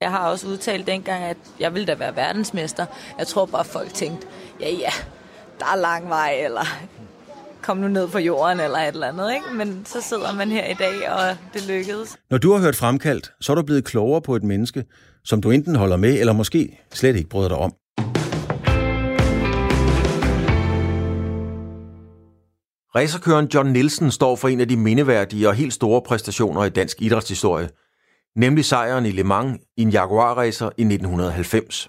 Jeg har også udtalt dengang, at jeg ville da være verdensmester. Jeg tror bare, folk tænkte, ja ja, der er lang vej, eller kom nu ned på jorden, eller et eller andet. Ikke? Men så sidder man her i dag, og det lykkedes. Når du har hørt Fremkaldt, så er du blevet klogere på et menneske, som du enten holder med, eller måske slet ikke bryder dig om. Racerkøren John Nielsen står for en af de mindeværdige og helt store præstationer i dansk idrætshistorie, nemlig sejren i Le Mans i en Jaguar-racer i 1990.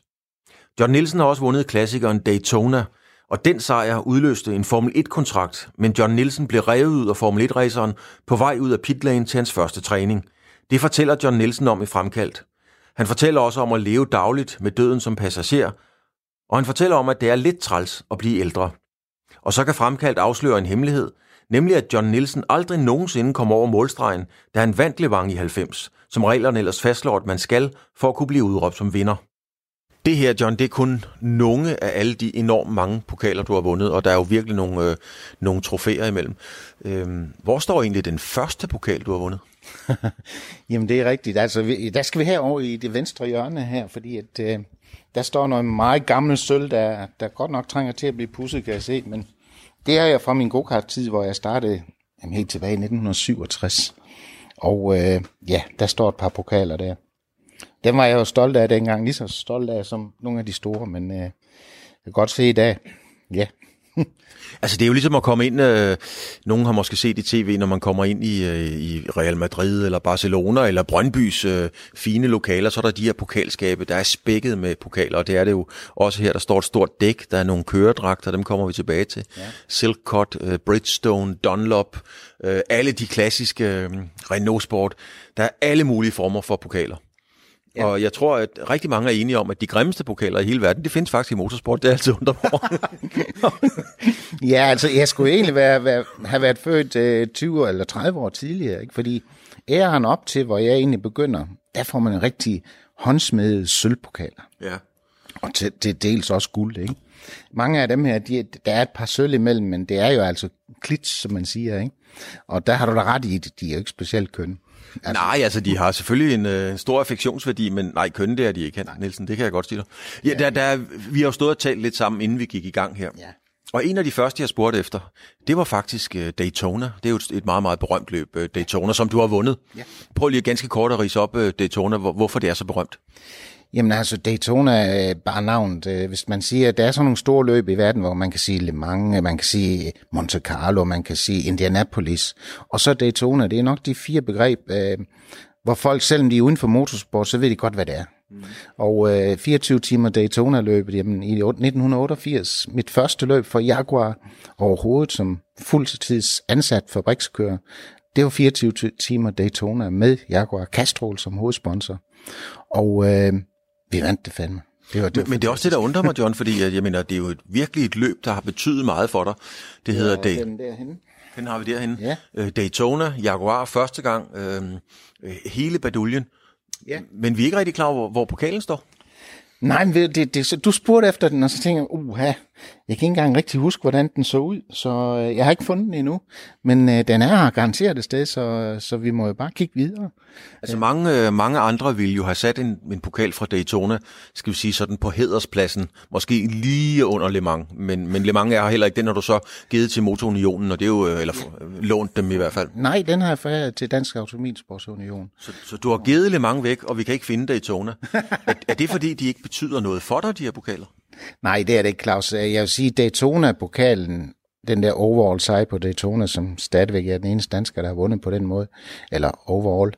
John Nielsen har også vundet klassikeren Daytona, og den sejr udløste en Formel 1-kontrakt, men John Nielsen blev revet ud af Formel 1-raceren på vej ud af pitlane til hans første træning. Det fortæller John Nielsen om i Fremkaldt. Han fortæller også om at leve dagligt med døden som passager, og han fortæller om, at det er lidt træls at blive ældre. Og så kan Fremkaldt afsløre en hemmelighed, nemlig at John Nielsen aldrig nogensinde kom over målstregen, da han vandt Le Mans i 90, som reglerne ellers fastslår, at man skal, for at kunne blive udråbt som vinder. Det her, John, det er kun nogle af alle de enormt mange pokaler, du har vundet, og der er jo virkelig nogle, øh, nogle trofæer imellem. Øhm, hvor står egentlig den første pokal, du har vundet? Jamen, det er rigtigt. Altså, vi, der skal vi herover i det venstre hjørne her, fordi at, øh, der står noget meget gammel sølv, der, der godt nok trænger til at blive pudset, kan jeg se, men det er jeg fra min go tid hvor jeg startede jamen, helt tilbage i 1967. Og øh, ja, der står et par pokaler der. Dem var jeg jo stolt af dengang, lige så stolt af som nogle af de store, men øh, jeg kan godt se i dag, ja, altså det er jo ligesom at komme ind, øh, nogen har måske set i tv, når man kommer ind i, øh, i Real Madrid eller Barcelona eller Brøndbys øh, fine lokaler, så er der de her pokalskabe, der er spækket med pokaler, og det er det jo også her, der står et stort dæk, der er nogle køredragter, dem kommer vi tilbage til. Ja. Silk Cut, øh, Bridgestone, Dunlop, øh, alle de klassiske øh, Renault Sport, der er alle mulige former for pokaler. Ja. Og jeg tror, at rigtig mange er enige om, at de grimmeste pokaler i hele verden, det findes faktisk i motorsport. Det er altid under Ja, altså jeg skulle egentlig være, være, have været født øh, 20 eller 30 år tidligere, ikke? fordi æren op til, hvor jeg egentlig begynder, der får man en rigtig håndsmedet sølvpokaler. Ja. Og til, til dels også guld, ikke? Mange af dem her, de, der er et par sølv imellem, men det er jo altså klits, som man siger, ikke? Og der har du da ret i, de er jo ikke specielt kønne. Altså, nej, altså de har selvfølgelig en øh, stor affektionsværdi, men nej, kønne det er de ikke, Nielsen. Det kan jeg godt sige dig. Ja, der, der, vi har jo stået og talt lidt sammen, inden vi gik i gang her. Ja. Og en af de første, jeg spurgte efter, det var faktisk uh, Daytona. Det er jo et meget, meget berømt løb, uh, Daytona, som du har vundet. Ja. Prøv lige ganske kort at rise op uh, Daytona, hvor, hvorfor det er så berømt. Jamen altså, Daytona er bare navnet. Hvis man siger, at der er sådan nogle store løb i verden, hvor man kan sige Le Mans, man kan sige Monte Carlo, man kan sige Indianapolis, og så Daytona, det er nok de fire begreb, hvor folk, selvom de er uden for motorsport, så ved de godt, hvad det er. Mm. Og øh, 24 timer Daytona-løbet, jamen i 1988, mit første løb for Jaguar overhovedet som fuldtids ansat fabrikskører, det var 24 timer Daytona med Jaguar Castrol som hovedsponsor. Og øh, vi vandt det fandme. Det var, det men, men det er også det, der undrer mig, John, fordi jeg mener, det er jo et, virkelig et løb, der har betydet meget for dig. Det hedder ja, Day... Den derhenne. Den har vi derhenne. Ja. Øh, Daytona, Jaguar første gang, øhm, øh, hele baduljen. Ja. Men vi er ikke rigtig klar over, hvor, pokalen står. Nej, men det, det, du spurgte efter den, og så tænkte jeg, uha, jeg kan ikke engang rigtig huske, hvordan den så ud, så øh, jeg har ikke fundet den endnu. Men øh, den er her garanteret et sted, så, så vi må jo bare kigge videre. Altså mange, øh, mange andre ville jo have sat en, en pokal fra Daytona, skal vi sige sådan på hederspladsen, måske lige under Le Mans, men, men Le Mans er heller ikke den, når du så givet til Motorunionen, og det er jo, øh, eller lånt dem i hvert fald. Nej, den har jeg foræret til Dansk Automobilsportsunion. Så, så du har givet Le Mans væk, og vi kan ikke finde Daytona. er, er det fordi, de ikke betyder noget for dig, de her pokaler? Nej, det er det ikke, Claus. Jeg vil sige, Daytona-pokalen, den der overall sejr på Daytona, som stadigvæk er den eneste dansker, der har vundet på den måde, eller overall,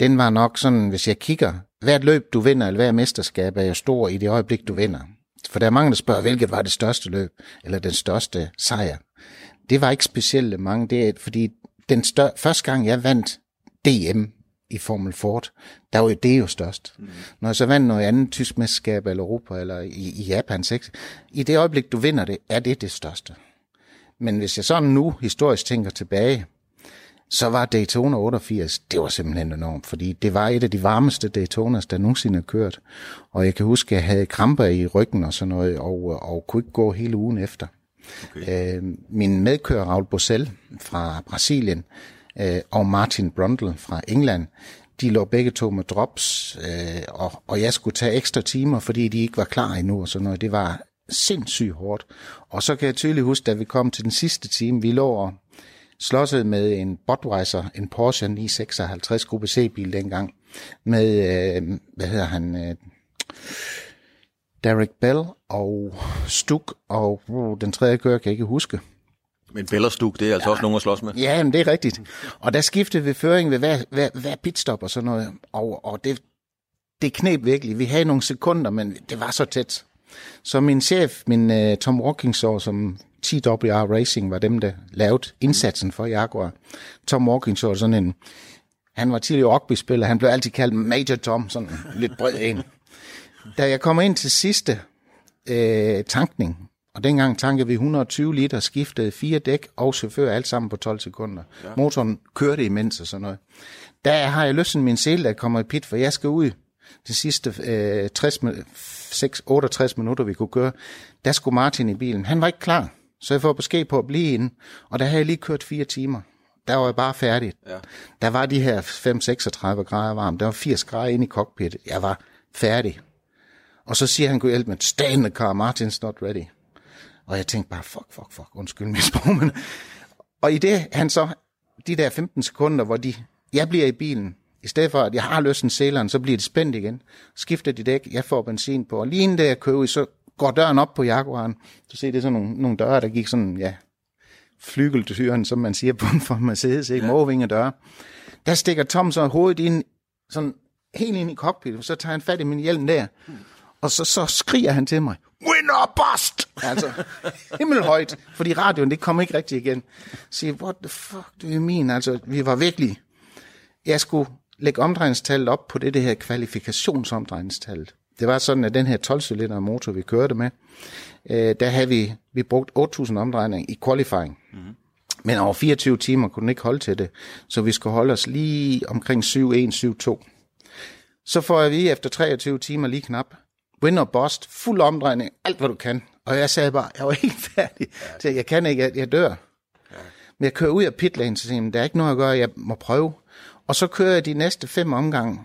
den var nok sådan, hvis jeg kigger, hvert løb du vinder, eller hver mesterskab er jo stor i det øjeblik, du vinder. For der er mange, der spørger, hvilket var det største løb, eller den største sejr. Det var ikke specielt mange, det er fordi den stør- første gang jeg vandt DM i Formel Ford, der var jo det jo størst. Mm. Når jeg så vandt noget andet tysk mesterskab eller Europa eller i, i Japan 6, i det øjeblik du vinder det, er det det største. Men hvis jeg sådan nu historisk tænker tilbage, så var Daytona 88, det var simpelthen enormt, fordi det var et af de varmeste Daytonas, der nogensinde er kørt. Og jeg kan huske, at jeg havde kramper i ryggen og sådan noget, og, og kunne ikke gå hele ugen efter. Okay. Øh, min medkører Raul Bossel fra Brasilien øh, og Martin Brundle fra England, de lå begge to med drops, øh, og, og jeg skulle tage ekstra timer, fordi de ikke var klar endnu og sådan noget. Det var sindssygt hårdt. Og så kan jeg tydeligt huske, da vi kom til den sidste time, vi lå og slåsede med en Budweiser, en Porsche 956 Gruppe C-bil dengang, med, øh, hvad hedder han, øh, Derek Bell og Stuk, og uh, den tredje kører kan jeg ikke huske. Men Bell og Stuk, det er altså ja. også nogen at slås med. Ja, men det er rigtigt. Og der skiftede vi føring ved hver, hver, hver pitstop og sådan noget, og, og det, det knep virkelig. Vi havde nogle sekunder, men det var så tæt. Så min chef, min uh, Tom Walkingshaw, som TWR Racing var dem, der lavede indsatsen for Jaguar. Tom Walkingshaw sådan en, han var tidligere rugby-spiller, han blev altid kaldt Major Tom, sådan lidt bred en. Da jeg kommer ind til sidste øh, tankning, og dengang tankede vi 120 liter, skiftede fire dæk og chauffør alt sammen på 12 sekunder. Ja. Motoren kørte imens og sådan noget. Der har jeg løsnet min sele, der kommer i pit, for jeg skal ud de sidste øh, 60, 6, 68 minutter, vi kunne køre. Der skulle Martin i bilen. Han var ikke klar, så jeg får besked på at blive inde. Og der havde jeg lige kørt fire timer. Der var jeg bare færdig. Ja. Der var de her 5-36 grader varmt. Der var 80 grader inde i cockpit. Jeg var færdig. Og så siger han, kunne hjælpe med, stay in the car, Martin's not ready. Og jeg tænkte bare, fuck, fuck, fuck, undskyld mit sprog, men... Og i det, han så, de der 15 sekunder, hvor de, jeg bliver i bilen, i stedet for, at jeg har løsnet sæleren, så bliver det spændt igen. Skifter de dæk, jeg får benzin på. Og lige inden jeg kører ud, så går døren op på Jaguaren. Du ser, det er sådan nogle, nogle døre, der gik sådan, ja, flygeltyren, som man siger på for Mercedes, ikke? Måvinge døre. Der stikker Tom så hovedet ind, sådan helt ind i cockpit, så tager han fat i min hjelm der, og så, så skriger han til mig, winner bust! Altså, himmelhøjt, fordi radioen, det kom ikke rigtig igen. Så siger, what the fuck do you mean? Altså, vi var virkelig, jeg skulle lægge omdrejningstallet op på det, det her kvalifikationsomdrejningstallet. Det var sådan, at den her 12-cylinder motor, vi kørte med, øh, der havde vi, vi brugt 8.000 omdrejninger i qualifying. Mm-hmm. Men over 24 timer kunne den ikke holde til det, så vi skulle holde os lige omkring 7.1, 7.2. Så får jeg vi efter 23 timer lige knap, win or bust, fuld omdrejning, alt hvad du kan. Og jeg sagde bare, jeg var helt færdig. Så jeg kan ikke, jeg, jeg dør. Men jeg kører ud af pitlane, så siger der er ikke noget at gøre, jeg må prøve. Og så kører jeg de næste fem omgange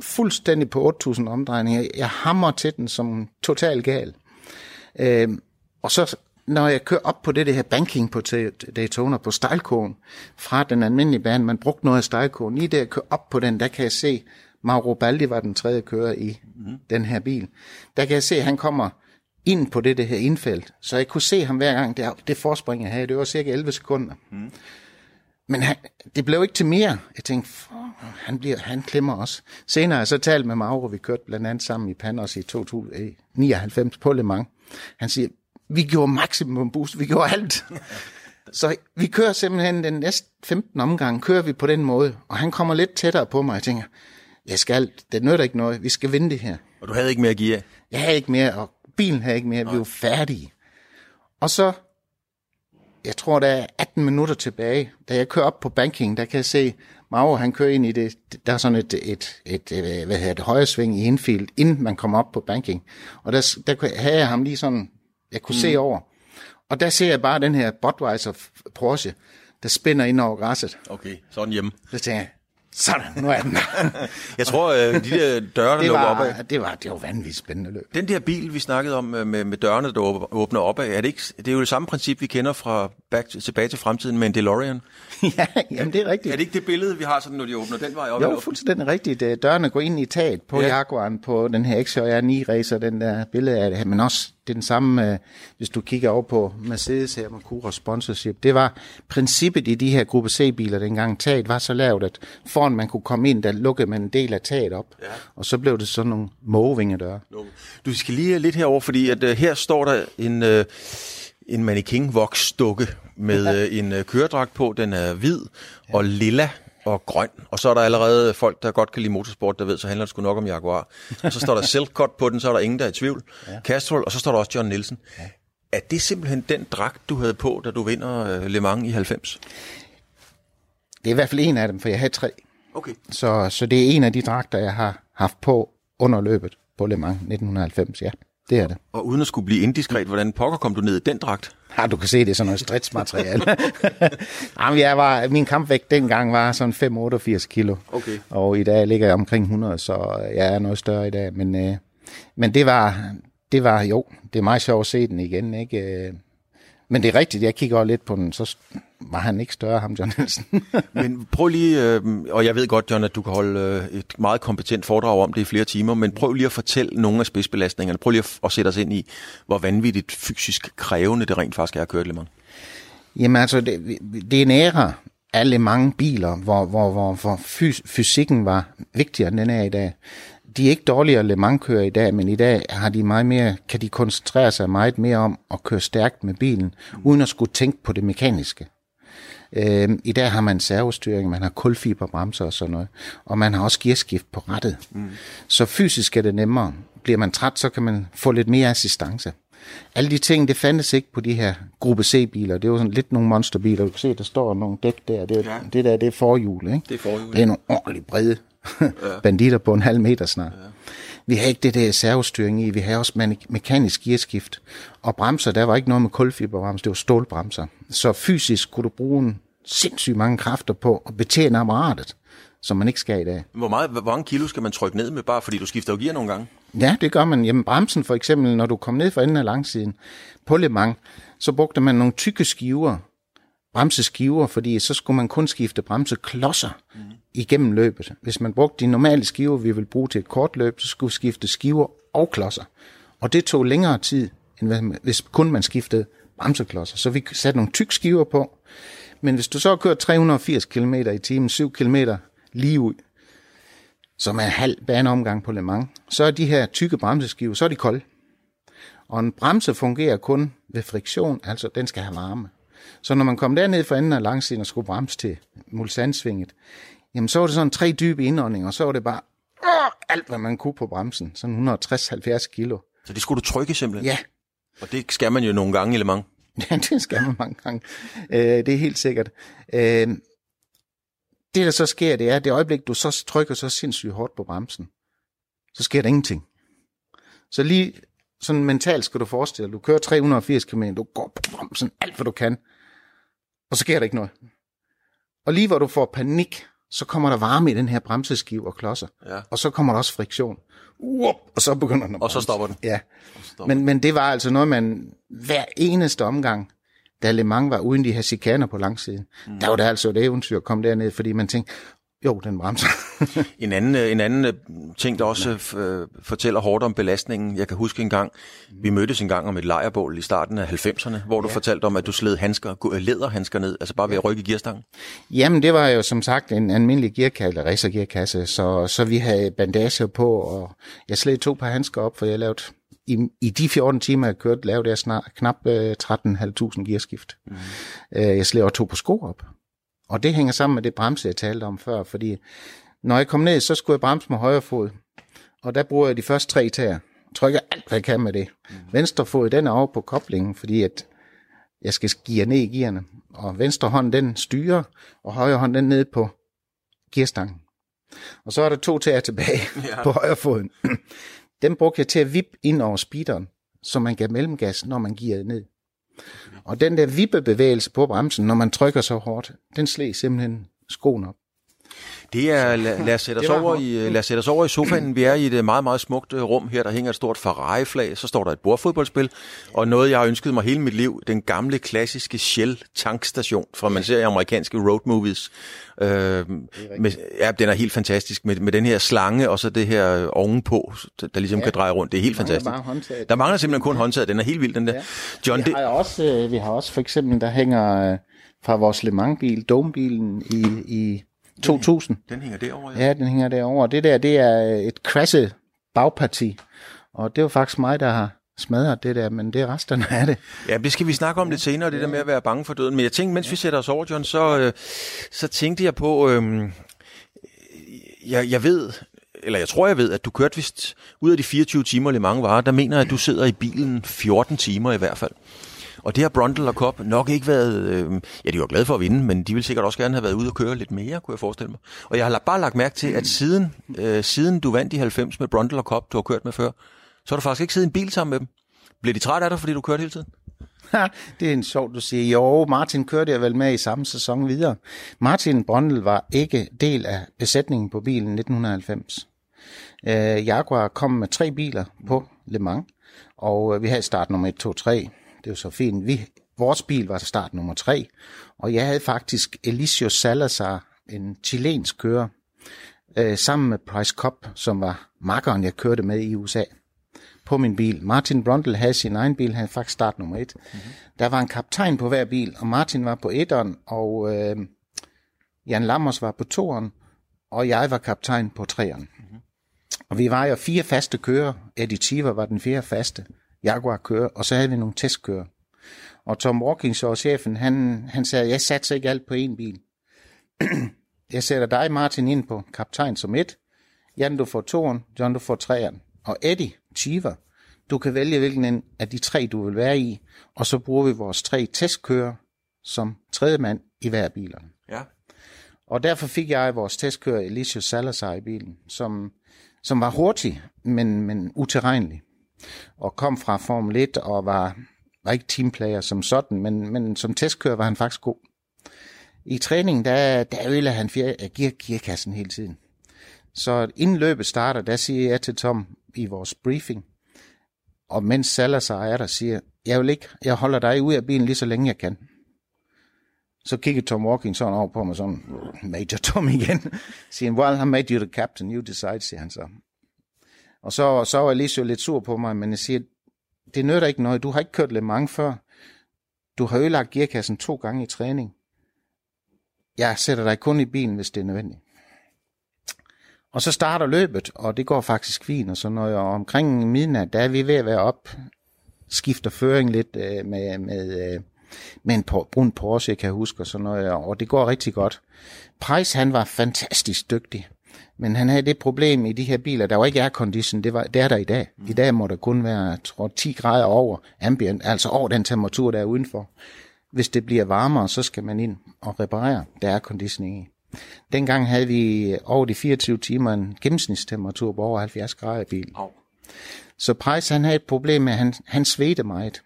fuldstændig på 8.000 omdrejninger. Jeg hammer til den som total gal. Øh, og så når jeg kører op på det, det her banking på Daytona på stejlkogen fra den almindelige bane, man brugte noget af stejlkogen. Lige der jeg kører op på den, der kan jeg se, Mauro Baldi var den tredje kører i mm. den her bil. Der kan jeg se, at han kommer ind på det, det her indfelt. Så jeg kunne se ham hver gang, det, det forspring, jeg havde, det var cirka 11 sekunder. Mm. Men han, det blev ikke til mere. Jeg tænkte, han, bliver, han klemmer også. Senere har jeg så talt med Mauro, vi kørte blandt andet sammen i Panos i 2099 på Le Mans. Han siger, vi gjorde maksimum boost, vi gjorde alt. så vi kører simpelthen den næste 15 omgang, kører vi på den måde, og han kommer lidt tættere på mig, og jeg tænker, jeg skal, det nytter ikke noget, vi skal vinde det her. Og du havde ikke mere at give af? Jeg havde ikke mere, og bilen havde ikke mere, Nej. vi var færdige. Og så jeg tror, der er 18 minutter tilbage. Da jeg kører op på banking, der kan jeg se, Mauro, han kører ind i det, der er sådan et, et, et, et hvad hedder det, højre sving i infield, inden man kommer op på banking. Og der, der havde jeg ham lige sådan, jeg kunne mm. se over. Og der ser jeg bare den her Budweiser Porsche, der spænder ind over græsset. Okay, sådan hjemme. Så tænker jeg, sådan, nu er den Jeg tror, øh, de der døre, der lukker op af... Det var, det var vanvittigt spændende løb. Den der bil, vi snakkede om øh, med, med dørene, der åbner op af, er det, ikke, det er jo det samme princip, vi kender fra back, tilbage til fremtiden med en DeLorean. ja, jamen det er rigtigt. Er det ikke det billede, vi har, sådan, når de åbner den vej op? Jo, fuldstændig rigtigt. Dørene går ind i taget på ja. Jaguaren, på den her XJR 9 Racer, den der billede af det her, men også det er den samme, øh, hvis du kigger over på Mercedes her, Mercura sponsorship. Det var princippet i de her gruppe C-biler dengang. Taget var så lavt, at foran man kunne komme ind, der lukkede man en del af taget op. Ja. Og så blev det sådan nogle mågevingedøre. Du skal lige lidt herover, fordi at, uh, her står der en... Uh en mannequin voksdukke med ja. en uh, køredragt på. Den er hvid og lilla og grøn. Og så er der allerede folk, der godt kan lide motorsport, der ved, så handler det sgu nok om Jaguar. Og så står der Silk Cut på den, så er der ingen, der er i tvivl. Ja. Castrol, og så står der også John Nielsen. Ja. Er det simpelthen den dragt, du havde på, da du vinder øh, Le Mans i 90? Det er i hvert fald en af dem, for jeg havde tre. Okay. Så, så det er en af de dragter, jeg har haft på under løbet på Le Mans 1990, ja. Det er det. Og uden at skulle blive indiskret, hvordan pokker kom du ned i den dragt? Ja, du kan se, det er sådan noget stridsmateriale. Jamen, jeg var, min kampvægt dengang var sådan 5-88 kilo. Okay. Og i dag ligger jeg omkring 100, så jeg er noget større i dag. Men, øh, men det var, det var, jo, det er meget sjovt at se den igen, ikke? Men det er rigtigt, jeg kigger lidt på den, så var han ikke større, ham John Nielsen. men prøv lige, øh, og jeg ved godt, John, at du kan holde øh, et meget kompetent foredrag om det i flere timer, men prøv lige at fortælle nogle af spidsbelastningerne. Prøv lige at, at sætte os ind i, hvor vanvittigt fysisk krævende det rent faktisk er at køre Le Mans. Jamen altså, det, det er en æra af Le Mans biler, hvor, hvor, hvor, hvor fys, fysikken var vigtigere, end den er i dag de er ikke dårligere Le Mans kører i dag, men i dag har de meget mere, kan de koncentrere sig meget mere om at køre stærkt med bilen, uden at skulle tænke på det mekaniske. Øh, I dag har man servostyring, man har kulfiberbremser og sådan noget, og man har også gearskift på rettet. Mm. Så fysisk er det nemmere. Bliver man træt, så kan man få lidt mere assistance. Alle de ting, det fandtes ikke på de her gruppe C-biler. Det var sådan lidt nogle monsterbiler. Du kan se, der står nogle dæk der. Det, ja. det der, det er forhjul, ikke? Det er forhjul. Det er nogle ordentligt brede banditter på en halv meter snart. Ja. Vi har ikke det der servostyring i, vi har også mekanisk gearskift. Og bremser, der var ikke noget med kulfiberbremser, det var stålbremser. Så fysisk kunne du bruge en sindssygt mange kræfter på at betjene apparatet, som man ikke skal i dag. Hvor, meget, hvor mange kilo skal man trykke ned med, bare fordi du skifter gear nogle gange? Ja, det gør man. Jamen bremsen for eksempel, når du kom ned fra enden af langsiden på Le Mans, så brugte man nogle tykke skiver, bremseskiver, fordi så skulle man kun skifte bremseklodser mm. igennem løbet. Hvis man brugte de normale skiver, vi vil bruge til et kort løb, så skulle skifte skiver og klodser. Og det tog længere tid, end hvis kun man skiftede bremseklodser. Så vi satte nogle tyk skiver på. Men hvis du så kører 380 km i timen, 7 km lige ud, som er halv baneomgang på Le Mans, så er de her tykke bremseskiver, så er de kolde. Og en bremse fungerer kun ved friktion, altså den skal have varme. Så når man kom derned for enden af langsiden og skulle bremse til Mulsandsvinget, jamen så var det sådan tre dybe indåndinger, og så var det bare øh, alt, hvad man kunne på bremsen. Sådan 160-70 kilo. Så det skulle du trykke simpelthen? Ja. Og det skal man jo nogle gange i Le Mans? Ja, det skal man mange gange. Øh, det er helt sikkert. Øh, det, der så sker, det er, det øjeblik, du så trykker så sindssygt hårdt på bremsen, så sker der ingenting. Så lige sådan mentalt skal du forestille dig, du kører 380 km, du går på bremsen alt, hvad du kan, og så sker der ikke noget. Og lige hvor du får panik, så kommer der varme i den her bremseskive og klodser. Ja. Og så kommer der også friktion. Uup, og så begynder den at Og så stopper den. Ja. Stopper. Men, men det var altså noget, man hver eneste omgang, da Le Mans var uden de her chikaner på langsiden, mm. der var det altså et eventyr at komme derned, fordi man tænkte, jo, den bremser. en, anden, øh, en anden øh, ting, der også øh, fortæller hårdt om belastningen. Jeg kan huske en gang, vi mødtes en gang om et lejrbål i starten af 90'erne, hvor du ja. fortalte om, at du sled handsker, læderhandsker ned, altså bare ved at rykke gearstangen. Jamen, det var jo som sagt en almindelig gearkasse, racergearkasse, så, så vi havde bandager på, og jeg sled to par handsker op, for jeg lavede i, i de 14 timer, jeg kørte, lavede jeg snart knap øh, 13.500 gearskift. Mm. Øh, jeg også to på sko op. Og det hænger sammen med det bremse, jeg talte om før, fordi når jeg kom ned, så skulle jeg bremse med højre fod. Og der bruger jeg de første tre tæer. Trykker alt, hvad jeg kan med det. Mm. Venstre fod, den er over på koblingen, fordi at jeg skal gear ned i gearne. Og venstre hånd, den styrer, og højre hånd, den ned på gearstangen. Og så er der to tæer tilbage ja. på højre foden. Dem brugte jeg til at vippe ind over speederen, så man gav mellemgas, når man gearede ned. Og den der vippebevægelse på bremsen, når man trykker så hårdt, den slæg simpelthen skoen op. Det er, lad, lad, os sætte os over i, lad os sætte os over i sofaen. Vi er i et meget, meget smukt øh, rum her. Der hænger et stort Ferrari-flag. Så står der et bordfodboldspil. Og noget, jeg har ønsket mig hele mit liv. Den gamle, klassiske Shell-tankstation, fra man ser i amerikanske road movies. Øh, med, ja, den er helt fantastisk. Med, med den her slange, og så det her ovenpå, der ligesom ja. kan dreje rundt. Det er helt fantastisk. Der mangler simpelthen kun håndtaget. Den er helt vild, den der. Ja. John, vi, har det... også, øh, vi har også for eksempel, der hænger øh, fra vores Le Mans-bil, Dome-bilen i, i 2000. Den hænger derovre, ja. Ja, den hænger derovre. Det der, det er et crashet bagparti. Og det var faktisk mig, der har smadret det der, men det er resterne af det. Ja, det skal vi snakke om lidt senere, det der med at være bange for døden. Men jeg tænkte, mens vi sætter os over, John, så, øh, så tænkte jeg på, øh, jeg, jeg ved, eller jeg tror, jeg ved, at du kørte vist ud af de 24 timer, Le Mans var, der mener at du sidder i bilen 14 timer i hvert fald. Og det har Brundle og Kopp nok ikke været... Øh, ja, de var glade for at vinde, men de ville sikkert også gerne have været ude og køre lidt mere, kunne jeg forestille mig. Og jeg har bare lagt mærke til, at siden, øh, siden du vandt i 90 med Brundle og Kopp, du har kørt med før, så har du faktisk ikke siddet i en bil sammen med dem. Bliver de trætte af dig, fordi du kørte hele tiden? det er en sjov, du siger. Jo, Martin kørte jeg vel med i samme sæson videre. Martin Brundle var ikke del af besætningen på bilen 1990. Øh, Jaguar kom med tre biler på Le Mans, og øh, vi havde start nummer 1, 2, 3. Det var så fint. Vi, vores bil var start nummer 3, og jeg havde faktisk Elisio Salazar, en chilensk kører, øh, sammen med Price Cobb, som var makkeren, jeg kørte med i USA på min bil. Martin Brundle havde sin egen bil, han havde faktisk start nummer 1. Mm-hmm. Der var en kaptajn på hver bil, og Martin var på etteren, og øh, Jan Lammers var på toeren, og jeg var kaptajn på treeren. Mm-hmm. Og vi var jo fire faste kører. Eddie Cheever var den fjerde faste Jaguar-kører, og så havde vi nogle testkører. Og Tom Walkingshaw, chefen, han, han sagde, jeg satser ikke alt på én bil. jeg sætter dig, Martin, ind på kaptajn som et. Jan, du får toeren. John, du får treeren. Og Eddie Cheever, du kan vælge, hvilken en af de tre, du vil være i. Og så bruger vi vores tre testkører som tredje mand i hver bilerne. Ja. Og derfor fik jeg vores testkører Elisio Salazar i bilen, som som var hurtig, men, men uterrenelig. Og kom fra Formel 1 og var, var ikke teamplayer som sådan, men, men som testkører var han faktisk god. I træningen, der, der ødelægger han gear, gearkassen hele tiden. Så inden løbet starter, der siger jeg til Tom i vores briefing, og mens Salazar er der, siger, jeg vil ikke, jeg holder dig ud af bilen lige så længe jeg kan. Så kigger Tom Walking sådan over på mig, sådan, Major Tom igen. siger well, I made you the captain, you decide, siger han så. Og så, så var Alicia lidt sur på mig, men jeg siger, det nytter ikke noget, du har ikke kørt Le Mans før. Du har ødelagt gearkassen to gange i træning. Jeg sætter dig kun i bilen, hvis det er nødvendigt. Og så starter løbet, og det går faktisk fint, og så når jeg omkring midnat, der er vi ved at være op, skifter føring lidt øh, med, med øh, med en brun Porsche, kan jeg huske, og sådan noget, og det går rigtig godt. Price, han var fantastisk dygtig, men han havde det problem i de her biler, der var ikke aircondition, det, var, det er der i dag. I dag må der kun være, tror 10 grader over ambient, altså over den temperatur, der er udenfor. Hvis det bliver varmere, så skal man ind og reparere, der er conditioning i. Dengang havde vi over de 24 timer en gennemsnitstemperatur på over 70 grader i bilen. Oh. Så Price han havde et problem med, at han, han svedte meget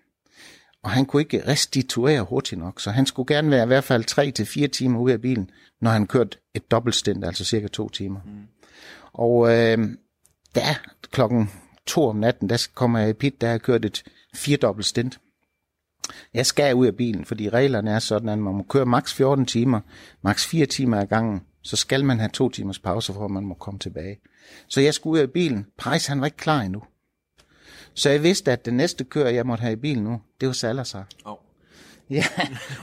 og han kunne ikke restituere hurtigt nok, så han skulle gerne være i hvert fald 3 til fire timer ude af bilen, når han kørte et dobbeltstint, altså cirka to timer. Mm. Og øh, der klokken to om natten, der kommer jeg i pit, der har jeg kørt et firedobbelt stint. Jeg skal ud af bilen, fordi reglerne er sådan, at man må køre maks 14 timer, maks 4 timer ad gangen, så skal man have to timers pause, for at man må komme tilbage. Så jeg skulle ud af bilen. Price, han var ikke klar endnu. Så jeg vidste, at den næste kører, jeg måtte have i bilen nu, det var Salazar. Oh. Ja,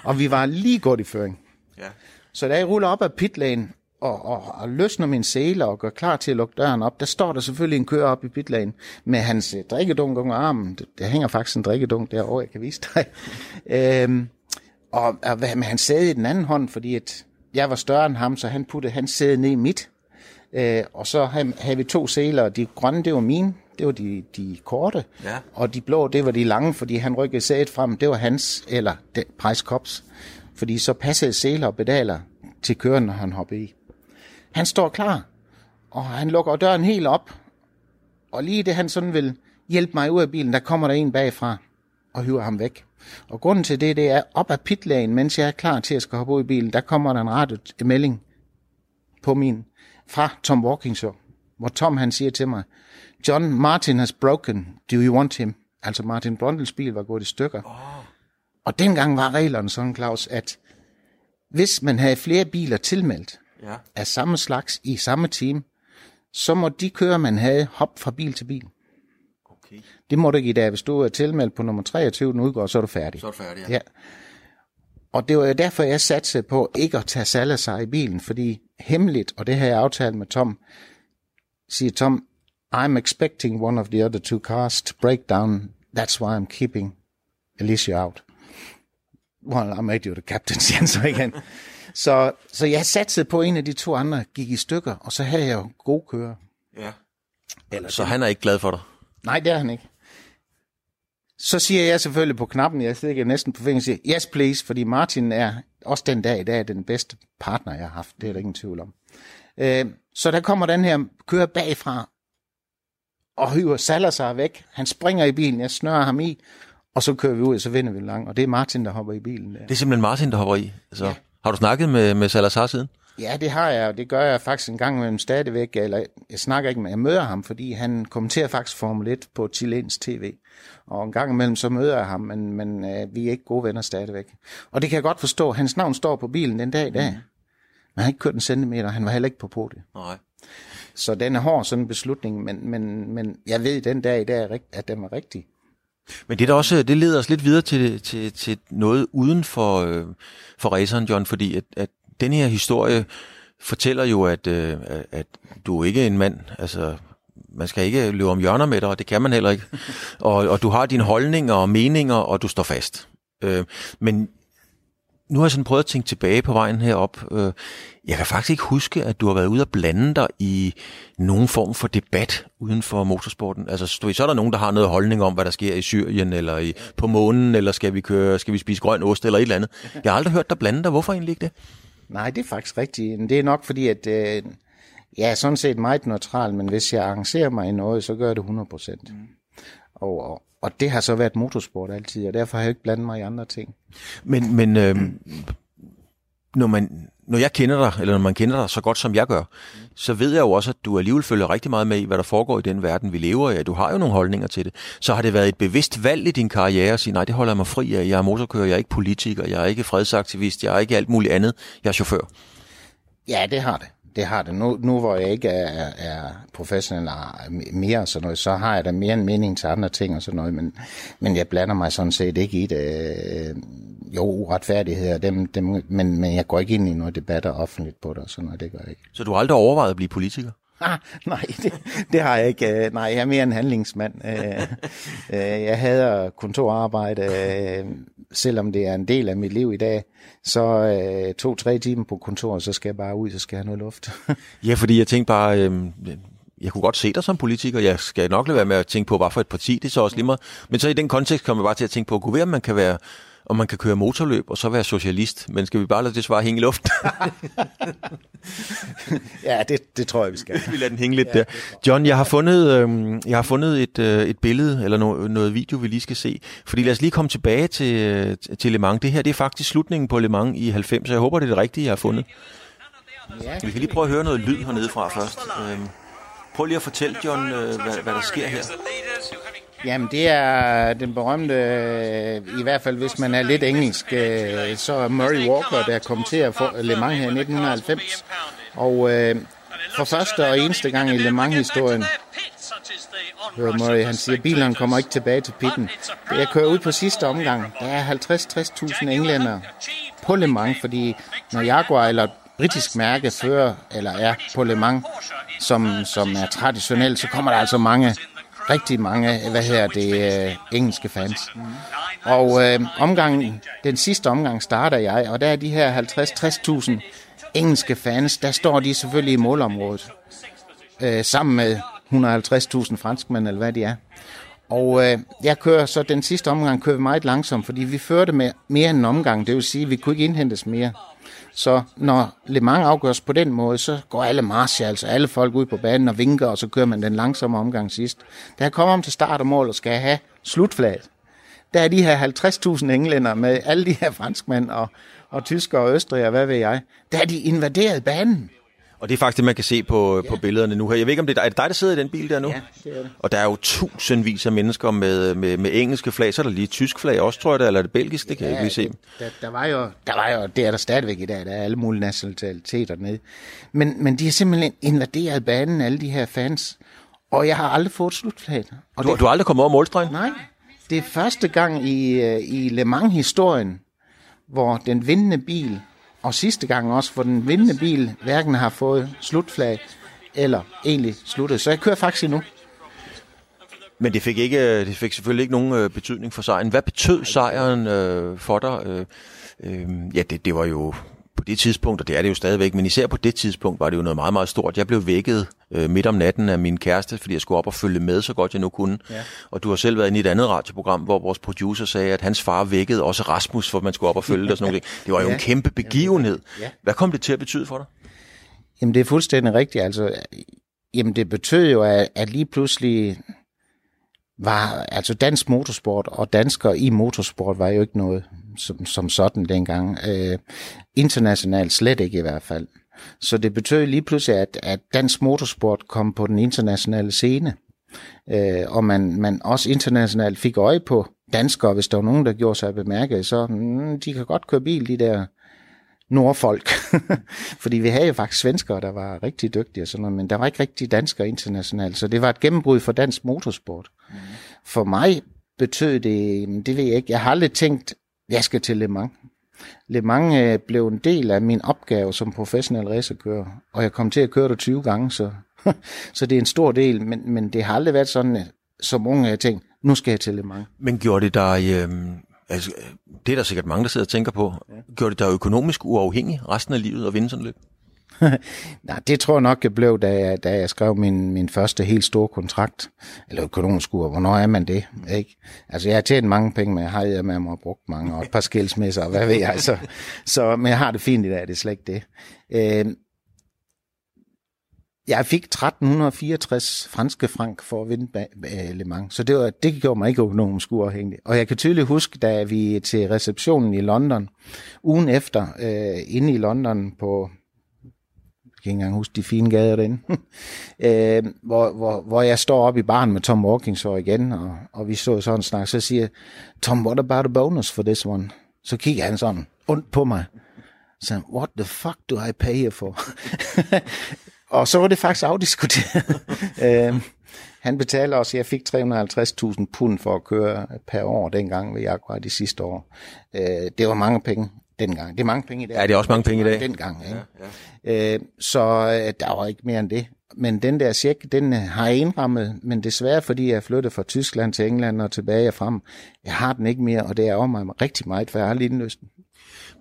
og vi var lige godt i føring. Ja. Så da jeg ruller op af pitlane og, og, og løsner min sæler og gør klar til at lukke døren op, der står der selvfølgelig en kører op i pitlane med hans uh, drikkedunk under armen. Der hænger faktisk en drikkedunk derovre, jeg kan vise dig. øhm, og, og med hans sæde i den anden hånd, fordi at jeg var større end ham, så han puttede hans sæde ned i mit. Øh, og så havde vi to sæler, og de grønne, det var mine, det var de, de korte, ja. og de blå, det var de lange, fordi han rykkede sædet frem, det var hans, eller Price Kops, fordi så passede sæler og pedaler til køren, når han hoppede i. Han står klar, og han lukker døren helt op, og lige det han sådan vil hjælpe mig ud af bilen, der kommer der en bagfra og hiver ham væk. Og grunden til det, det er op ad pitlagen, mens jeg er klar til at skal hoppe ud i bilen, der kommer der en radiomelding på min fra Tom Walkingshaw, hvor Tom han siger til mig, John Martin has broken. Do you want him? Altså Martin Brundles bil var gået i stykker. Oh. Og dengang var reglerne sådan, Claus, at hvis man havde flere biler tilmeldt ja. af samme slags i samme team, så må de kører, man havde, hoppe fra bil til bil. Okay. Det må du ikke i dag. Hvis du er tilmeldt på nummer 23, den udgår, så er du færdig. Så er du færdig, ja. ja. Og det var jo derfor, jeg satte på ikke at tage Salazar i bilen, fordi hemmeligt, og det har jeg aftalt med Tom, siger Tom, I'm expecting one of the other two cars to break down that's why I'm keeping Alicia out. Well, I made you the captain, siger han så igen. så, så jeg satte på en af de to andre, gik i stykker, og så havde jeg jo gode kører. Ja. Eller så han er ikke glad for dig? Nej, det er han ikke. Så siger jeg selvfølgelig på knappen, jeg stikker næsten på fingeren og siger, yes please, fordi Martin er også den dag i dag den bedste partner, jeg har haft. Det er der ingen tvivl om. Øh, så der kommer den her kører bagfra, og hiver Salazar væk. Han springer i bilen, jeg snører ham i, og så kører vi ud, og så vinder vi lang. Og det er Martin, der hopper i bilen. Der. Det er simpelthen Martin, der hopper i? Altså, ja. Har du snakket med, med Salazar siden? Ja, det har jeg, og det gør jeg faktisk en gang imellem stadigvæk. Eller jeg snakker ikke med, jeg møder ham, fordi han kommenterer faktisk Formel 1 på Chilensk TV. Og en gang imellem så møder jeg ham, men, men uh, vi er ikke gode venner stadigvæk. Og det kan jeg godt forstå. Hans navn står på bilen den dag i dag. Mm. Men han har ikke kørt en centimeter, han var heller ikke på podiet. Nej. Så den er hård, sådan en beslutning, men, men, men jeg ved den dag i dag, at den var rigtig. Men det, er også, det leder os lidt videre til, til, til noget uden for, øh, for raceren, John, fordi at, at den her historie fortæller jo, at, øh, at du er ikke en mand, altså man skal ikke løbe om hjørner med dig, og det kan man heller ikke. Og, og du har dine holdninger og meninger, og du står fast. Øh, men nu har jeg sådan prøvet at tænke tilbage på vejen herop. Øh, jeg kan faktisk ikke huske, at du har været ude og blande dig i nogen form for debat uden for motorsporten. Altså, så er der nogen, der har noget holdning om, hvad der sker i Syrien, eller i, på månen, eller skal vi, køre, skal vi spise grøn ost, eller et eller andet. Jeg har aldrig hørt dig blande dig. Hvorfor egentlig ikke det? Nej, det er faktisk rigtigt. Det er nok fordi, at øh, jeg er sådan set meget neutral, men hvis jeg arrangerer mig i noget, så gør jeg det 100 procent. Mm. Og, og, og det har så været motorsport altid, og derfor har jeg ikke blandet mig i andre ting. Men, men øh, når, man, når jeg kender dig, eller når man kender dig så godt som jeg gør, mm. så ved jeg jo også, at du alligevel følger rigtig meget med i, hvad der foregår i den verden, vi lever i. Du har jo nogle holdninger til det. Så har det været et bevidst valg i din karriere at sige, nej, det holder jeg mig fri af. Jeg er motorkører, jeg er ikke politiker, jeg er ikke fredsaktivist, jeg er ikke alt muligt andet. Jeg er chauffør. Ja, det har det det har det. Nu, nu hvor jeg ikke er, er professionel mere og sådan noget, så har jeg da mere en mening til andre ting og sådan noget, men, men jeg blander mig sådan set ikke i det. Øh, jo, uretfærdigheder, dem, dem, men, men jeg går ikke ind i noget debatter offentligt på det og sådan noget, det gør jeg ikke. Så du har aldrig overvejet at blive politiker? Ah, nej, det, det har jeg ikke. Øh, nej, jeg er mere en handlingsmand. Øh, øh, jeg hader kontorarbejde, selvom det er en del af mit liv i dag. Så to-tre timer på kontoret, så skal jeg bare ud, så skal jeg have noget luft. ja, fordi jeg tænkte bare, øh, jeg kunne godt se dig som politiker. Jeg skal nok lade være med at tænke på, hvad for et parti det er så også lige meget. Men så i den kontekst kommer jeg bare til at tænke på, kunne være, man kan være og man kan køre motorløb og så være socialist. Men skal vi bare lade det svare hænge i luften? ja, det, det tror jeg, vi skal. vi lader den hænge lidt ja, der. John, jeg har fundet, øh, jeg har fundet et, øh, et billede, eller no, noget video, vi lige skal se. Fordi lad os lige komme tilbage til, øh, til Le Mans. Det her det er faktisk slutningen på Le Mans i 90, så jeg håber, det er det rigtige, jeg har fundet. Ja. Vi kan lige prøve at høre noget lyd hernede fra først. Øh, prøv lige at fortælle, John, øh, hvad, hvad der sker her. Jamen, det er den berømte, i hvert fald hvis man er lidt engelsk, øh, så er Murray Walker, der kom til at få Le Mans her i 1990. Og øh, for første og eneste gang i Le Mans-historien, hører Murray, han siger, at bilerne kommer ikke tilbage til pitten. Jeg kører ud på sidste omgang. Der er 50-60.000 englænder på Le Mans, fordi når Jaguar eller britisk mærke fører, eller er på Le Mans, som, som er traditionelt, så kommer der altså mange rigtig mange, hvad her det, øh, engelske fans. Mm. Og øh, omgangen, den sidste omgang starter jeg, og der er de her 50-60.000 engelske fans, der står de selvfølgelig i målområdet, øh, sammen med 150.000 franskmænd, eller hvad de er. Og øh, jeg kører så den sidste omgang kører vi meget langsomt, fordi vi førte med mere end en omgang. Det vil sige, at vi kunne ikke indhentes mere. Så når Le Mans afgøres på den måde, så går alle marshals og alle folk ud på banen og vinker, og så kører man den langsomme omgang sidst. Da jeg kommer om til start og mål og skal have slutflaget, der er de her 50.000 englænder med alle de her franskmænd og, og tyskere og østrigere, hvad ved jeg, der er de invaderet banen. Og det er faktisk det, man kan se på, ja. på billederne nu her. Jeg ved ikke, om det er dig, er det dig, der sidder i den bil der nu? Ja, det er det. Og der er jo tusindvis af mennesker med, med, med engelske flag. Så er der lige tysk flag også, tror jeg, eller er det belgisk? Det kan ja, jeg ikke lige se. Der, der, var jo, der var jo, det er der stadigvæk i dag, der er alle mulige nationaliteter nede. Men, men de har simpelthen invaderet banen, alle de her fans. Og jeg har aldrig fået slutflag. Og du, det, du har aldrig kommet over målstregen? Nej. Det er første gang i, øh, i Le Mans-historien, hvor den vindende bil og sidste gang også, hvor den vindende bil hverken har fået slutflag eller egentlig sluttet. Så jeg kører faktisk endnu. Men det fik, ikke, det fik selvfølgelig ikke nogen øh, betydning for sejren. Hvad betød sejren øh, for dig? Øh, øh, ja, det, det var jo på det tidspunkt, og det er det jo stadigvæk, men især på det tidspunkt var det jo noget meget, meget stort. Jeg blev vækket øh, midt om natten af min kæreste, fordi jeg skulle op og følge med så godt jeg nu kunne. Ja. Og du har selv været inde i et andet radioprogram, hvor vores producer sagde, at hans far vækkede også Rasmus, for man skulle op og følge det og sådan noget. Det var jo ja. en kæmpe begivenhed. Ja. Hvad kom det til at betyde for dig? Jamen det er fuldstændig rigtigt. Altså, jamen det betød jo, at, at lige pludselig var, altså dansk motorsport og danskere i motorsport var jo ikke noget som, som sådan dengang. Øh, internationalt slet ikke i hvert fald. Så det betød lige pludselig, at, at dansk motorsport kom på den internationale scene. Øh, og man, man også internationalt fik øje på danskere, hvis der var nogen, der gjorde sig bemærket, så mm, de kan godt køre bil, de der nordfolk. Fordi vi havde jo faktisk svenskere, der var rigtig dygtige og sådan noget, men der var ikke rigtig danskere internationalt. Så det var et gennembrud for dansk motorsport. Mm. For mig betød det, det ved jeg ikke, jeg har aldrig tænkt, jeg skal til Le Mans. Le Mans øh, blev en del af min opgave som professionel racerkører, og jeg kom til at køre det 20 gange, så, så det er en stor del, men, men det har aldrig været sådan, øh, som unge, jeg tænkte, nu skal jeg til Le Mans. Men gjorde det dig, øh, altså, det er der sikkert mange, der sidder og tænker på, gjorde det dig økonomisk uafhængig resten af livet at vinde sådan løb? Nej, det tror jeg nok, jeg blev, da jeg, da jeg skrev min, min første helt store kontrakt. Eller økonomisk ur. Hvornår er man det? Ikke? Altså, jeg har tjent mange penge, men jeg har med mig brugt mange, og et par skilsmisser, og hvad ved jeg. Så, så, men jeg har det fint i dag, det er slet ikke det. Øh, jeg fik 1364 franske frank for at vinde Le Mans, så det, var, det gjorde mig ikke økonomisk uafhængig. Og jeg kan tydeligt huske, da vi til receptionen i London, ugen efter, øh, inde i London på jeg kan ikke engang huske de fine gader derinde, øh, hvor, hvor, hvor jeg står op i baren med Tom Walkingshaw igen, og, og vi så sådan snak, så siger Tom, what about a bonus for this one? Så kigger han sådan ondt på mig. Så what the fuck do I pay you for? og så var det faktisk afdiskuteret. øh, han betaler os, jeg fik 350.000 pund for at køre per år dengang ved Jaguar de sidste år. Øh, det var mange penge dengang. Det er mange penge i dag. Ja, det er også mange penge i dag. Dengang, ikke? Ja, ja. Øh, så øh, der var ikke mere end det. Men den der check, den øh, har jeg indrammet, men desværre fordi jeg flyttede fra Tyskland til England og tilbage og frem, jeg har den ikke mere, og det er over mig rigtig meget, for jeg har lige den løsten.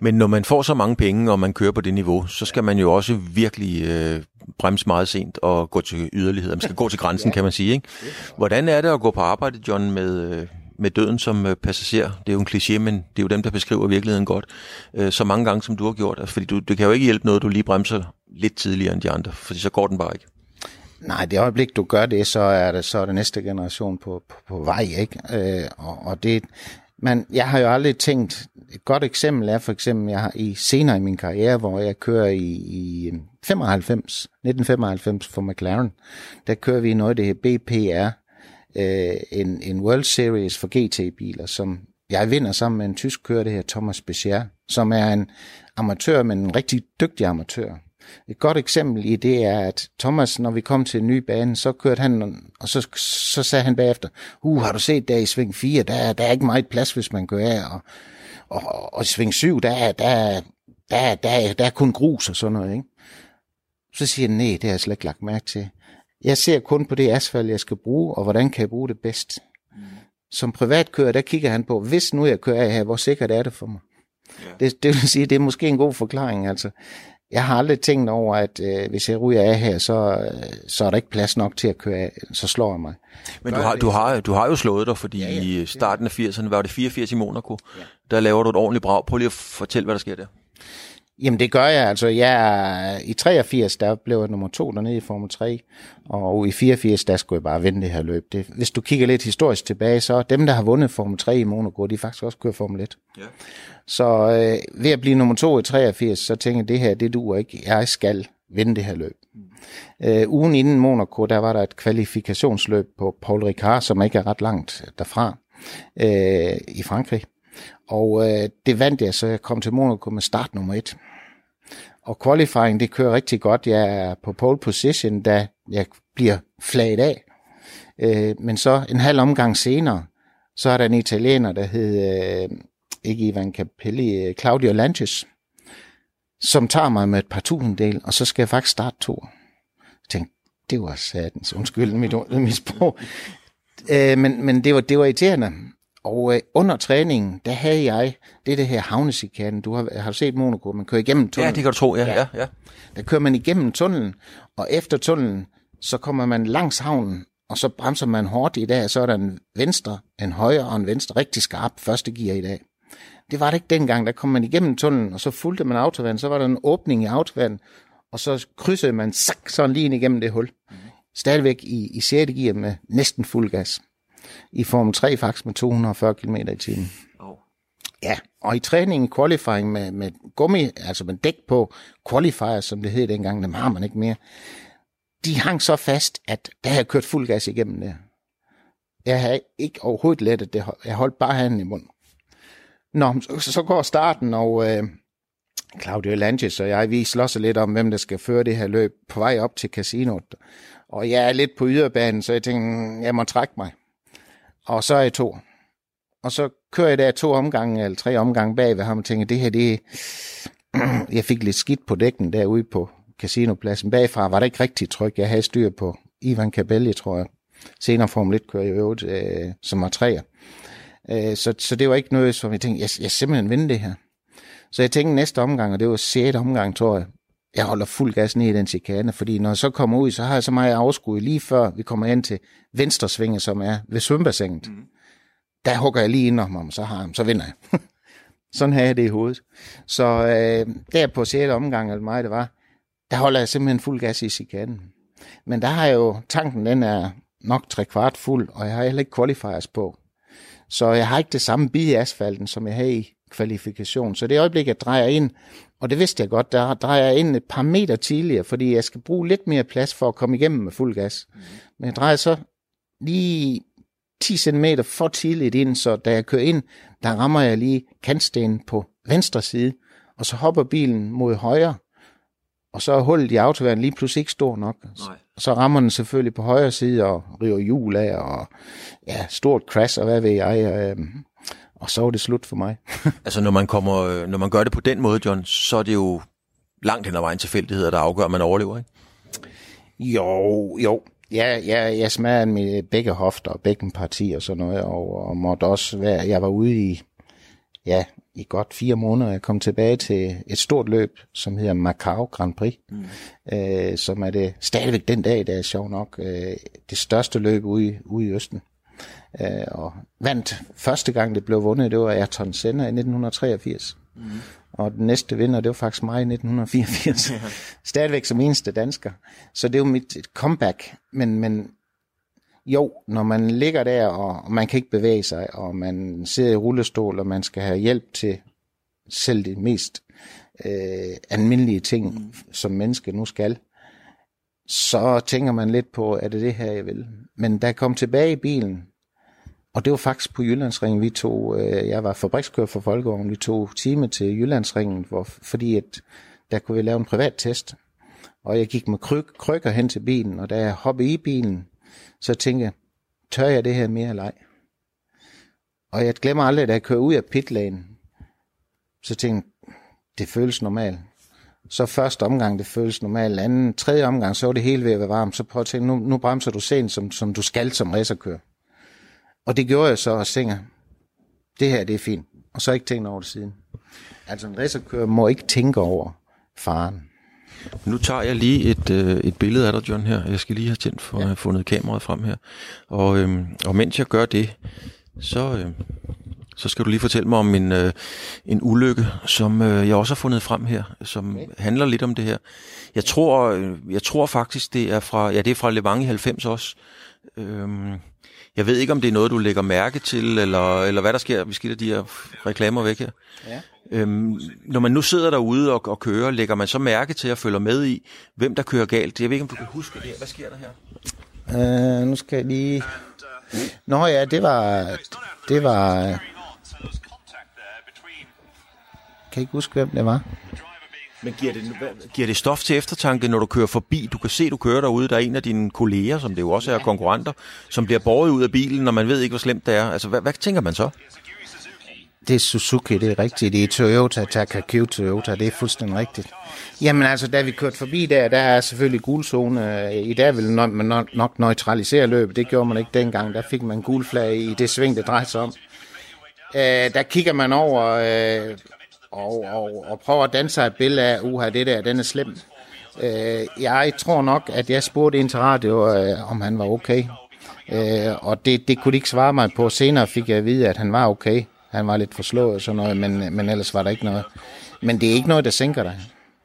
Men når man får så mange penge, og man kører på det niveau, så skal man jo også virkelig øh, bremse meget sent og gå til yderligheder. Man skal gå til grænsen, ja. kan man sige. Ikke? Hvordan er det at gå på arbejde, John, med, øh, med døden som øh, passager. Det er jo en kliché, men det er jo dem, der beskriver virkeligheden godt. Øh, så mange gange, som du har gjort. Fordi du, det kan jo ikke hjælpe noget, du lige bremser lidt tidligere end de andre, fordi så går den bare ikke. Nej, det øjeblik, du gør det, så er det, så er det næste generation på, på, på vej, ikke? Øh, og, og det, men jeg har jo aldrig tænkt, et godt eksempel er for eksempel, jeg har i senere i min karriere, hvor jeg kører i, i øh, 95, 1995 for McLaren, der kører vi noget, det her BPR, øh, en, en World Series for GT-biler, som jeg vinder sammen med en tysk kører, det her Thomas Becher, som er en amatør, men en rigtig dygtig amatør. Et godt eksempel i det er, at Thomas, når vi kom til en ny bane, så kørte han, og så, så sagde han bagefter, uh, har du set der i sving 4, der, der er ikke meget plads, hvis man gør af, og, og, og i sving 7, der, der, der, der, der er kun grus og sådan noget, ikke? Så siger han, nej, det har jeg slet ikke lagt mærke til. Jeg ser kun på det asfalt, jeg skal bruge, og hvordan kan jeg bruge det bedst. Mm. Som privatkører, der kigger han på, hvis nu jeg kører af her, hvor sikkert er det for mig? Ja. Det, det vil sige, det er måske en god forklaring. Altså, jeg har aldrig tænkt over, at øh, hvis jeg ryger af her, så, øh, så er der ikke plads nok til at køre af, så slår jeg mig. Men du har, du, har, du har jo slået dig, fordi ja, ja, i starten af 80'erne var det 84 i Monaco. Ja. Der laver du et ordentligt brag. Prøv lige at fortælle, hvad der sker der. Jamen det gør jeg, altså jeg, i 83, der blev jeg nummer to dernede i Formel 3, og i 84, der skulle jeg bare vinde det her løb. Det, hvis du kigger lidt historisk tilbage, så dem, der har vundet Formel 3 i Monaco, de faktisk også kørt Formel 1. Ja. Så øh, ved at blive nummer to i 83, så tænkte jeg, det her, det duer ikke. Jeg skal vinde det her løb. Øh, ugen inden Monaco, der var der et kvalifikationsløb på Paul Ricard, som ikke er ret langt derfra, øh, i Frankrig. Og øh, det vandt jeg, så jeg kom til Monaco med start nummer et. Og qualifying, det kører rigtig godt. Jeg er på pole position, da jeg bliver flaget af. Øh, men så en halv omgang senere, så er der en italiener, der hedder, øh, ikke Ivan Capelli, øh, Claudio Lanches, som tager mig med et par tusinddel, og så skal jeg faktisk starte to. Jeg tænkte, det var satans, undskyld mit, mit sprog. Øh, men men det, var, det var irriterende. Og øh, under træningen, der havde jeg det, det her havnesikanen. Du har, har set Monaco, man kører igennem tunnelen. Ja, det kan du tro, ja. ja. ja. Der kører man igennem tunnelen, og efter tunnelen, så kommer man langs havnen, og så bremser man hårdt i dag, så er der en venstre, en højre og en venstre, rigtig skarp første gear i dag. Det var det ikke dengang, der kom man igennem tunnelen, og så fulgte man autovandet, så var der en åbning i autovandet, og så krydsede man sak, sådan lige ind igennem det hul. Stadigvæk i, i 6. gear med næsten fuld gas. I Form 3 faktisk med 240 km i timen. Oh. Ja, og i træningen, qualifying med, med gummi, altså med dæk på, qualifier, som det hed dengang, dem har man ikke mere, de hang så fast, at der havde kørt fuld gas igennem det. Jeg havde ikke overhovedet lettet det. Jeg holdt bare handen i munden. Nå, så, så går starten, og øh, Claudio Langes og jeg, vi slås lidt om, hvem der skal føre det her løb på vej op til casinoet. Og jeg er lidt på yderbanen, så jeg tænkte, mm, jeg må trække mig. Og så er jeg to. Og så kører jeg der to omgange, eller tre omgange bag ved ham, og tænker, det her, det Jeg fik lidt skidt på dækken derude på casinopladsen. Bagfra var det ikke rigtig tryk. Jeg havde styr på Ivan Cabelli, tror jeg. Senere Formel 1 kører jeg øvrigt, øh, som var træer. Øh, så, så det var ikke noget, som jeg tænkte, jeg, jeg simpelthen vinde det her. Så jeg tænkte næste omgang, og det var 6. omgang, tror jeg, jeg holder fuld gas ned i den chikane, fordi når jeg så kommer ud, så har jeg så meget afskud lige før vi kommer ind til venstre svinge, som er ved svømmebassinet. Mm. Der hugger jeg lige ind om ham, så, har ham, så vinder jeg. Sådan havde jeg det i hovedet. Så øh, der på 6. omgang, eller mig det var, der holder jeg simpelthen fuld gas i chikanen. Men der har jeg jo, tanken den er nok tre kvart fuld, og jeg har heller ikke qualifiers på. Så jeg har ikke det samme bid i asfalten, som jeg havde i kvalifikation. Så det øjeblik, jeg drejer ind, og det vidste jeg godt, der drejer jeg ind et par meter tidligere, fordi jeg skal bruge lidt mere plads for at komme igennem med fuld gas. Mm. Men jeg drejer så lige 10 cm for tidligt ind, så da jeg kører ind, der rammer jeg lige kantstenen på venstre side, og så hopper bilen mod højre, og så er hullet i autoværen lige pludselig ikke stor nok. Nej. Så rammer den selvfølgelig på højre side og river hjul af, og ja, stort crash, og hvad ved jeg. Øh, og så var det slut for mig. altså når man, kommer, når man gør det på den måde, John, så er det jo langt hen ad vejen tilfældigheder, der afgør, at man overlever, ikke? Jo, jo. Ja, ja jeg smager med begge hofter og begge partier og sådan noget, og, og måtte også være, jeg var ude i, ja, i godt fire måneder. Jeg kom tilbage til et stort løb, som hedder Macau Grand Prix, mm. øh, som er det stadigvæk den dag, der er sjov nok, øh, det største løb ude, ude i Østen. Øh, og vandt første gang, det blev vundet, det var Ayrton Senna i 1983. Mm. Og den næste vinder, det var faktisk mig i 1984. Ja. Stadigvæk som eneste dansker. Så det er jo mit comeback. Men, men jo, når man ligger der, og, man kan ikke bevæge sig, og man sidder i rullestol, og man skal have hjælp til selv de mest øh, almindelige ting, mm. som menneske nu skal, så tænker man lidt på, er det det her, jeg vil? Men da jeg kom tilbage i bilen, og det var faktisk på Jyllandsringen, vi tog, øh, jeg var fabrikskører for Folkevogn, vi tog time til Jyllandsringen, hvor, fordi at der kunne vi lave en privat test. Og jeg gik med kryk, krykker hen til bilen, og da jeg hoppede i bilen, så tænkte jeg, tør jeg det her mere eller ej? Og jeg glemmer aldrig, da jeg kører ud af pitlane, så tænkte jeg, det føles normalt. Så første omgang, det føles normalt. Anden, tredje omgang, så var det hele ved at være varmt. Så prøv at tænke, nu, nu bremser du sent, som, som du skal som racerkører. Og det gjorde jeg så og tænker, det her det er fint. Og så ikke tænkt over det siden. Altså en racerkører må ikke tænke over faren. Nu tager jeg lige et, øh, et billede af dig, John, her. Jeg skal lige have tændt for ja. fundet kameraet frem her. Og, øh, og mens jeg gør det, så, øh, så skal du lige fortælle mig om en, øh, en ulykke, som øh, jeg også har fundet frem her, som okay. handler lidt om det her. Jeg tror, øh, jeg tror faktisk, det er fra, ja, det er fra Le Mans i 90 også. Øh, jeg ved ikke, om det er noget, du lægger mærke til, eller, eller hvad der sker. Vi skal de her reklamer væk her. Ja. Øhm, når man nu sidder derude og, og kører, lægger man så mærke til at følge med i, hvem der kører galt? Jeg ved ikke, om du kan huske det. Hvad sker der her? Uh, nu skal jeg lige... Nå ja, det var... Det var... Kan ikke huske, hvem det var. Men giver det, giver det stof til eftertanke, når du kører forbi? Du kan se, du kører derude, der er en af dine kolleger, som det jo også er konkurrenter, som bliver båret ud af bilen, når man ved ikke, hvor slemt det er. Altså, hvad, hvad tænker man så? Det er Suzuki, det er rigtigt. Det er Toyota, Takakyu Toyota, det er fuldstændig rigtigt. Jamen altså, da vi kørte forbi der, der er selvfølgelig gulzone. Øh, I dag vil man nok, nok neutralisere løbet. Det gjorde man ikke dengang. Der fik man gul flag i det sving, det drejede sig om. Øh, der kigger man over øh, og, og, og prøver at danse et billede af, uha, det der, den er slem. Øh, jeg tror nok, at jeg spurgte ind til radio, øh, om han var okay. Øh, og det, det kunne de ikke svare mig på. Senere fik jeg at vide, at han var okay. Han var lidt forslået og sådan noget, men, men ellers var der ikke noget. Men det er ikke noget, der sænker dig.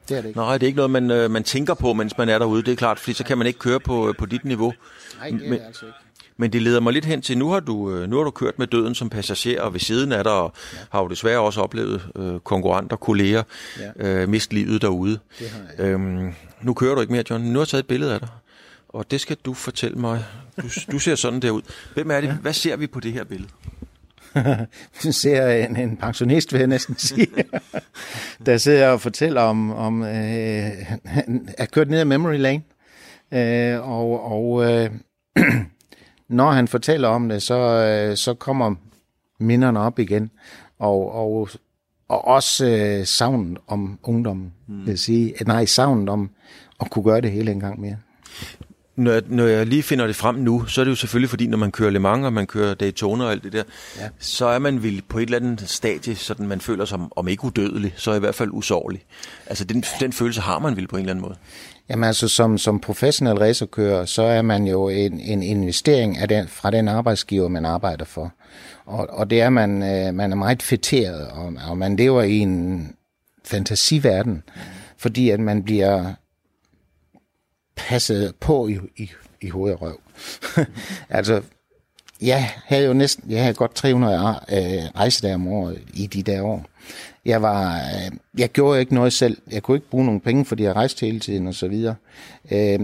Det er det ikke. Nej, det er ikke noget, man, øh, man tænker på, mens man er derude. Det er klart, fordi så kan man ikke køre på, øh, på dit niveau. Nej, det er men, altså ikke. Men det leder mig lidt hen til, nu har du, øh, nu har du kørt med døden som passager, og ved siden af dig ja. har du desværre også oplevet øh, konkurrenter, kolleger, ja. øh, miste livet derude. Det har jeg. Øhm, nu kører du ikke mere, John. Nu har jeg taget et billede af dig, og det skal du fortælle mig. Du, du ser sådan der ud. Hvem er det? Ja. Hvad ser vi på det her billede? Vi ser en, en pensionist, vil jeg næsten sige, der sidder og fortæller om, om øh, er kørt ned ad memory lane, øh, og, og øh, når han fortæller om det, så, øh, så kommer minderne op igen, og, og, og også øh, savnet om ungdommen, mm. vil jeg sige. Nej, savnet om at kunne gøre det hele en gang mere. Når jeg, når jeg lige finder det frem nu, så er det jo selvfølgelig fordi, når man kører Le Mans, og man kører Daytona og alt det der, ja. så er man vel på et eller andet stadie, sådan man føler sig, om ikke udødelig, så i hvert fald usårlig. Altså den, den følelse har man vel på en eller anden måde. Jamen altså, som, som professionel racerkører, så er man jo en, en investering af den, fra den arbejdsgiver, man arbejder for. Og, og det er man, øh, man er meget fætteret, og, og man lever i en fantasiverden, fordi at man bliver passet på i, i, i hoved og røv. altså, jeg havde jo næsten, jeg havde godt 300 øh, rejsedage om året i de der år. Jeg var, øh, jeg gjorde ikke noget selv. Jeg kunne ikke bruge nogen penge, fordi jeg rejste hele tiden og så videre. Øh,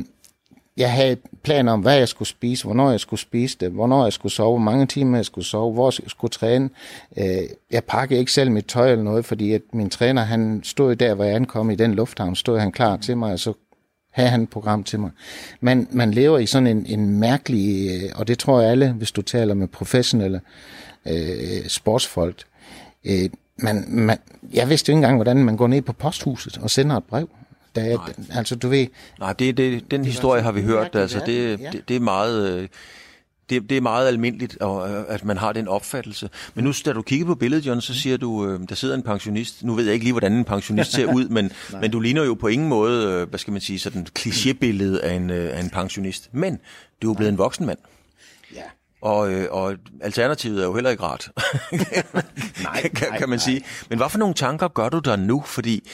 jeg havde planer om, hvad jeg skulle spise, hvornår jeg skulle spise det, hvornår jeg skulle sove, hvor mange timer jeg skulle sove, hvor jeg skulle træne. Øh, jeg pakkede ikke selv mit tøj eller noget, fordi at min træner, han stod der, hvor jeg ankom i den lufthavn, stod han klar til mig, og så havde han et program til mig. Man, man lever i sådan en, en mærkelig, øh, og det tror jeg alle, hvis du taler med professionelle øh, sportsfolk, øh, man, man, jeg vidste jo ikke engang, hvordan man går ned på posthuset og sender et brev. Jeg, Nej. altså, du ved, Nej, det, det, den det historie har vi hørt. Altså, det, ja. det, det er meget... Øh, det, det er meget almindeligt, at man har den opfattelse. Men nu, da du kigger på billedet, John, så siger du, øh, der sidder en pensionist. Nu ved jeg ikke lige, hvordan en pensionist ser ud, men, men du ligner jo på ingen måde, øh, hvad skal man sige, sådan et klichébillede af en, øh, af en pensionist. Men du er jo blevet en voksen mand. Ja. Og, øh, og alternativet er jo heller ikke rart, nej, kan, nej, kan man sige. Men hvad for nogle tanker gør du der nu? Fordi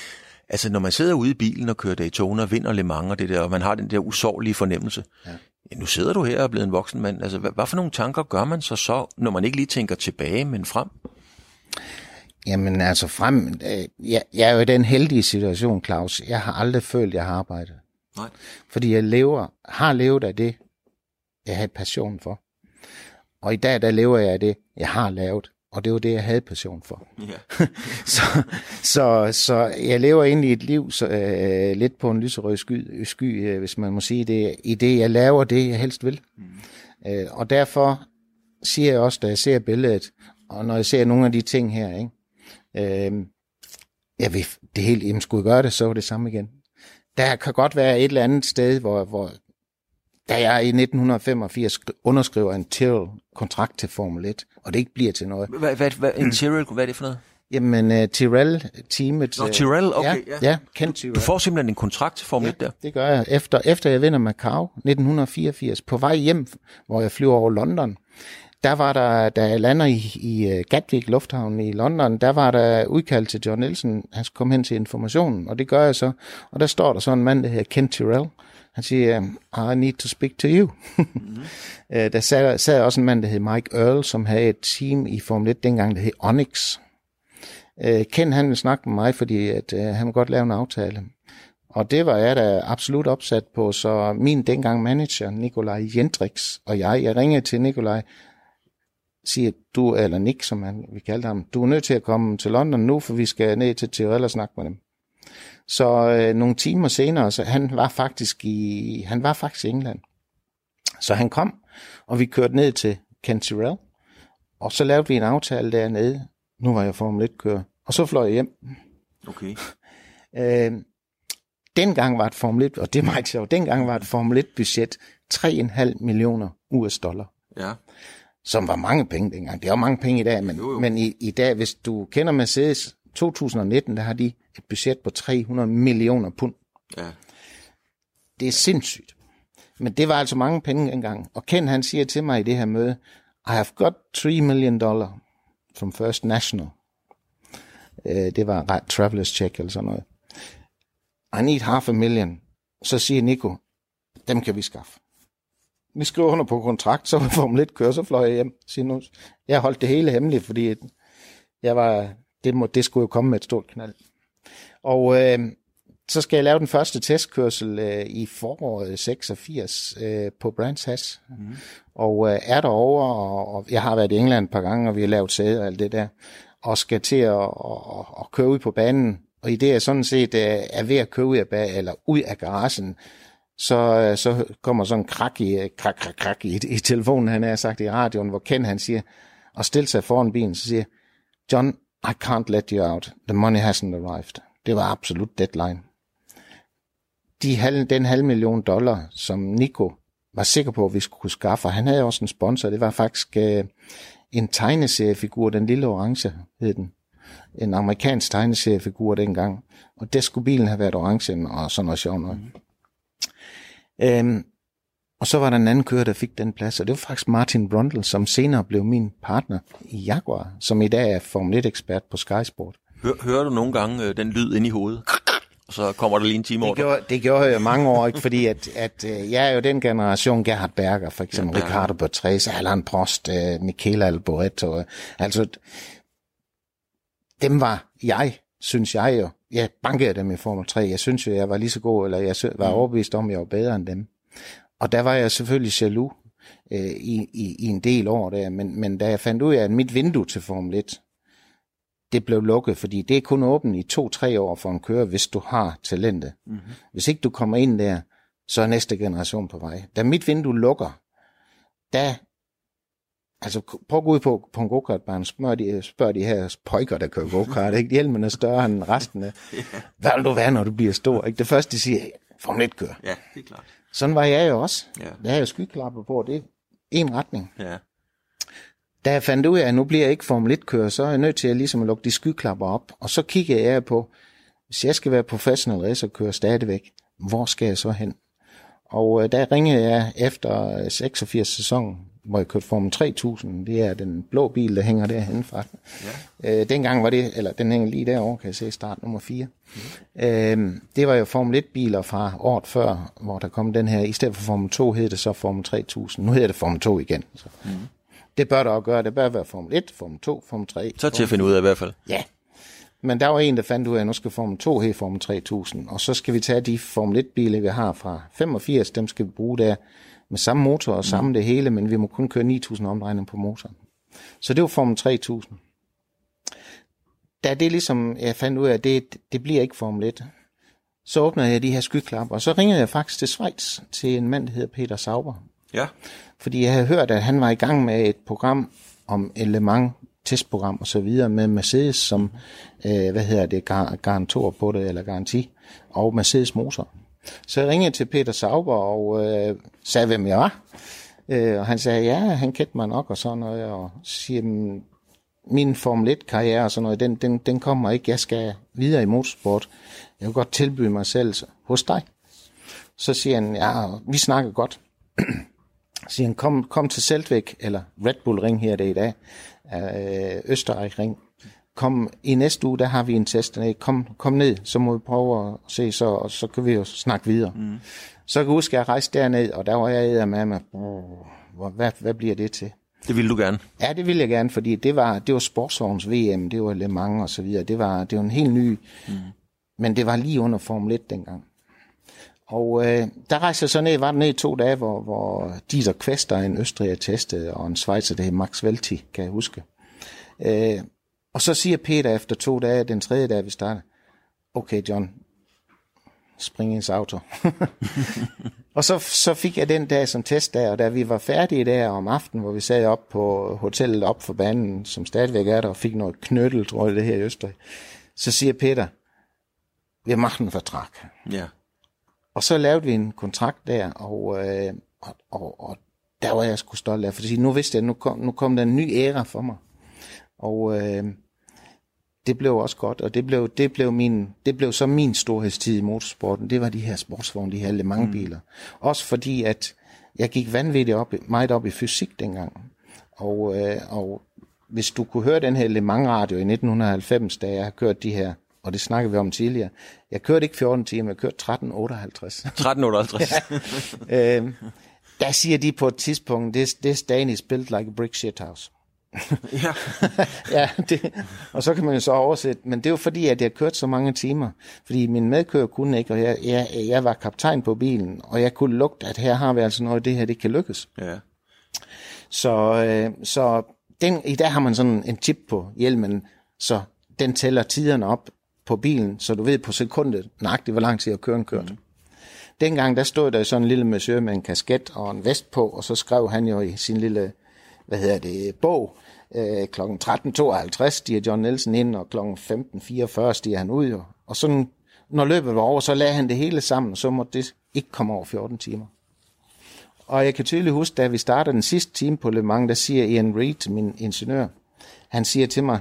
altså, når man sidder ude i bilen og kører Daytona, vinder Le Mans og det der, og man har den der usårlige fornemmelse, ja. Ja, nu sidder du her og er blevet en voksen mand. Altså, hvad, hvad for nogle tanker gør man så så, når man ikke lige tænker tilbage, men frem? Jamen altså frem, øh, jeg, jeg er jo i den heldige situation, Claus. Jeg har aldrig følt, jeg har arbejdet. Nej. Fordi jeg lever, har levet af det, jeg havde passion for. Og i dag, der lever jeg af det, jeg har lavet. Og det var det, jeg havde passion for. Ja. så, så, så jeg lever egentlig et liv så, øh, lidt på en lyserød sky, sky øh, hvis man må sige det, i det, jeg laver det, jeg helst vil. Mm. Øh, og derfor siger jeg også, da jeg ser billedet, og når jeg ser nogle af de ting her, ikke, øh, jeg vil, det hele, jamen skulle jeg gøre det, så var det samme igen. Der kan godt være et eller andet sted, hvor, hvor da jeg i 1985 underskriver en Tyrrell-kontrakt til Formel 1, og det ikke bliver til noget. Hvad, hvad, hvad, en Tyrrell, hvad er det for noget? Jamen, uh, Tyrrell-teamet... Nå, Tyrrell, okay. Ja, ja. ja kendt Tyrrell. Du får simpelthen en kontrakt til Formel ja, 1 der? det gør jeg. Efter, efter jeg vinder Macau 1984, på vej hjem, hvor jeg flyver over London, der var der, da jeg lander i, i Gatwick Lufthavn i London, der var der udkald til John Nielsen. Han skulle komme hen til informationen, og det gør jeg så. Og der står der så en mand, der hedder Ken Tyrrell. Han siger, I need to speak to you. mm-hmm. der sad, sad også en mand, der hed Mike Earl, som havde et team i Formel 1 dengang, der hed Onyx. Ken han ville snakke med mig, fordi at, uh, han ville godt lave en aftale. Og det var jeg da absolut opsat på, så min dengang manager, Nikolaj Jendrix, og jeg, jeg ringede til Nikolaj, siger, du, eller Nick, som han, vi kaldte ham, du er nødt til at komme til London nu, for vi skal ned til Tyrell og snakke med dem. Så øh, nogle timer senere, så han var faktisk i, han var faktisk i England. Så han kom, og vi kørte ned til Ken Tyrell, og så lavede vi en aftale dernede, Nu var jeg Formel 1-kører. Og så fløj jeg hjem. Okay. Øh, dengang var et Formel 1, og det er meget sjovt, dengang var et Formel 1-budget 3,5 millioner US dollar, Ja. som var mange penge dengang. Det er jo mange penge i dag, men, Jo, jo. men i, i dag, hvis du kender Mercedes, 2019, der har de et budget på 300 millioner pund. Ja. Det er sindssygt. Men det var altså mange penge engang. Og Ken han siger til mig i det her møde, I have got 3 million dollar from First National. Øh, det var ret travelers check eller sådan noget. I need half a million. Så siger Nico, dem kan vi skaffe. Vi skriver under på kontrakt, så var Formel 1 kører, så fløj jeg hjem. Siger nu, jeg holdt det hele hemmeligt, fordi jeg var, det, må, det skulle jo komme med et stort knald. Og øh, så skal jeg lave den første testkørsel øh, i foråret 86 øh, på Brands Hatch. Mm. Og øh, er derovre, og, og jeg har været i England et par gange, og vi har lavet sæde og alt det der, og skal til at, at, at, køre ud på banen. Og i det jeg sådan set øh, er ved at køre ud af, bag, eller ud af garagen, så, øh, så kommer sådan en krak i, øh, krak, krak, krak i, i telefonen, han har sagt i radioen, hvor Ken han siger, og stiller sig foran bilen, så siger, John, I can't let you out. The money hasn't arrived. Det var absolut deadline. De halv, den halv million dollar, som Nico var sikker på, at vi skulle kunne skaffe, og han havde også en sponsor, det var faktisk øh, en tegneseriefigur, den lille orange hed den. En amerikansk tegneseriefigur dengang. Og det skulle bilen have været orange, og sådan noget sjovt noget. Øhm, og så var der en anden kører, der fik den plads, og det var faktisk Martin Brundle, som senere blev min partner i Jaguar, som i dag er Formel 1-ekspert på Sky Sport. Hør, hører du nogle gange øh, den lyd ind i hovedet? Og så kommer der lige en time over. Det gjorde, det gjorde jeg mange år, ikke? fordi at, at øh, jeg er jo den generation, Gerhard Berger, for eksempel, ja, Ricardo Patrese, Alain Prost, øh, Michele Alboreto, øh, altså dem var jeg, synes jeg jo, jeg bankede dem i Formel 3, jeg synes jo, jeg var lige så god, eller jeg var overbevist om, at jeg var bedre end dem. Og der var jeg selvfølgelig jaloux øh, i, i, i en del år der, men, men da jeg fandt ud af, at mit vindue til Formel 1, det blev lukket, fordi det er kun åbent i to-tre år for en kører, hvis du har talentet. Mm-hmm. Hvis ikke du kommer ind der, så er næste generation på vej. Da mit vindue lukker, der Altså, prøv at gå ud på, på en go-kartbane, spørg de, spørg de her pojker, der kører go-kart, ikke? Hjelmen er større end resten af. Hvad vil du være, når du bliver stor? Ikke? Det første, de siger, Formel 1 kører. Ja, det er klart. Sådan var jeg jo også. Ja. Der er jo skyklapper på, det er en retning. Ja. Da jeg fandt ud af, at nu bliver jeg ikke Formel 1 kører, så er jeg nødt til at, ligesom at lukke de skyklapper op. Og så kigger jeg på, hvis jeg skal være professionel racerkører stadigvæk, hvor skal jeg så hen? Og øh, der ringede jeg efter øh, 86 sæson, hvor jeg kørte Formel 3000. Det er den blå bil, der hænger derhen fra. Ja. Øh, dengang var det, eller den hænger lige derovre, kan jeg se, start nummer 4. Mm. Øh, det var jo Formel 1-biler fra året før, hvor der kom den her. I stedet for Formel 2 hed det så Formel 3000. Nu hedder det Formel 2 igen. Så. Mm. Det bør der også gøre. Det bør være Formel 1, Formel 2, Formel 3. Så til at finde ud af i hvert fald. Ja. Men der var en, der fandt ud af, at nu skal Formel 2 hedde Formel 3000, og så skal vi tage de Formel 1-biler, vi har fra 85, dem skal vi bruge der med samme motor og samme det hele, men vi må kun køre 9000 omdrejninger på motoren. Så det var Formel 3000. Da det ligesom, jeg fandt ud af, at det, det bliver ikke Formel 1, så åbnede jeg de her skyklapper, og så ringede jeg faktisk til Schweiz, til en mand, der hedder Peter Sauber, Ja. fordi jeg havde hørt, at han var i gang med et program om element testprogram og så videre med Mercedes som, øh, hvad hedder det, gar- garantor på det, eller garanti, og Mercedes motor. Så jeg ringede til Peter Sauber og øh, sagde, hvem jeg var. Øh, og han sagde, ja, han kendte mig nok og sådan noget, og siger, min Formel 1-karriere og sådan noget, den, den, den kommer ikke. Jeg skal videre i motorsport. Jeg vil godt tilbyde mig selv hos dig. Så siger han, ja, vi snakker godt siger han, kom, kom til Selvvæk, eller Red Bull Ring her det i dag, øh, Østerreich Ring. Kom, i næste uge, der har vi en test dernede. Kom, kom ned, så må vi prøve at se, så, og så kan vi jo snakke videre. Mm. Så kan jeg huske, at jeg rejste derned, og der var jeg med mig, "Åh, hvad, hvad bliver det til? Det ville du gerne. Ja, det ville jeg gerne, fordi det var, det var sportsvogns VM, det var Le Mans og så videre. Det var, det var en helt ny, mm. men det var lige under Formel 1 dengang. Og øh, der rejste jeg så ned, var der ned i to dage, hvor, hvor Dieter Kvester, en østriger testede, øh, og en svejser, der hed Max Velti, kan jeg huske. Øh, og så siger Peter efter to dage, den tredje dag vi starter, okay John, spring ens auto. Og så, så fik jeg den dag som testdag, og da vi var færdige der om aftenen, hvor vi sad op på hotellet op for banen, som stadigvæk er der, og fik noget knyttel, tror jeg, det her i Østrig, så siger Peter, vi har machen Vertrag. Ja. Og så lavede vi en kontrakt der, og, øh, og, og, og der var jeg sgu stolt af, fordi nu vidste jeg, nu kom, nu kom der en ny æra for mig. Og øh, det blev også godt, og det blev, det blev, min, det blev så min storhedstid i motorsporten. Det var de her sportsvogne, de her Le Mans biler. Mm. Også fordi, at jeg gik vanvittigt op, meget op i fysik dengang. Og, øh, og hvis du kunne høre den her Le Mans radio i 1990, da jeg har kørt de her, og det snakkede vi om tidligere, jeg kørte ikke 14 timer, jeg kørte 1358. 1358. ja. øh, der siger de på et tidspunkt, this, this Dane is built like a brick shit house. ja. ja, det, og så kan man jo så oversætte, men det er jo fordi, at jeg har kørt så mange timer, fordi min medkører kunne ikke, og jeg, jeg, jeg var kaptajn på bilen, og jeg kunne lugte, at her har vi altså noget, det her, det kan lykkes. Ja. Så, øh, så den, i dag har man sådan en chip på hjelmen, så den tæller tiderne op på bilen, så du ved på sekundet nøjagtigt, hvor lang tid jeg kører en kørt. Mm. Dengang der stod der sådan en lille monsieur med en kasket og en vest på, og så skrev han jo i sin lille, hvad hedder det, bog, øh, kl. 13.52 stiger John Nielsen ind, og kl. 15.44 stiger han ud. Jo. og sådan, når løbet var over, så lagde han det hele sammen, og så måtte det ikke komme over 14 timer. Og jeg kan tydeligt huske, da vi startede den sidste time på Le Mans, der siger Ian Reed, min ingeniør, han siger til mig,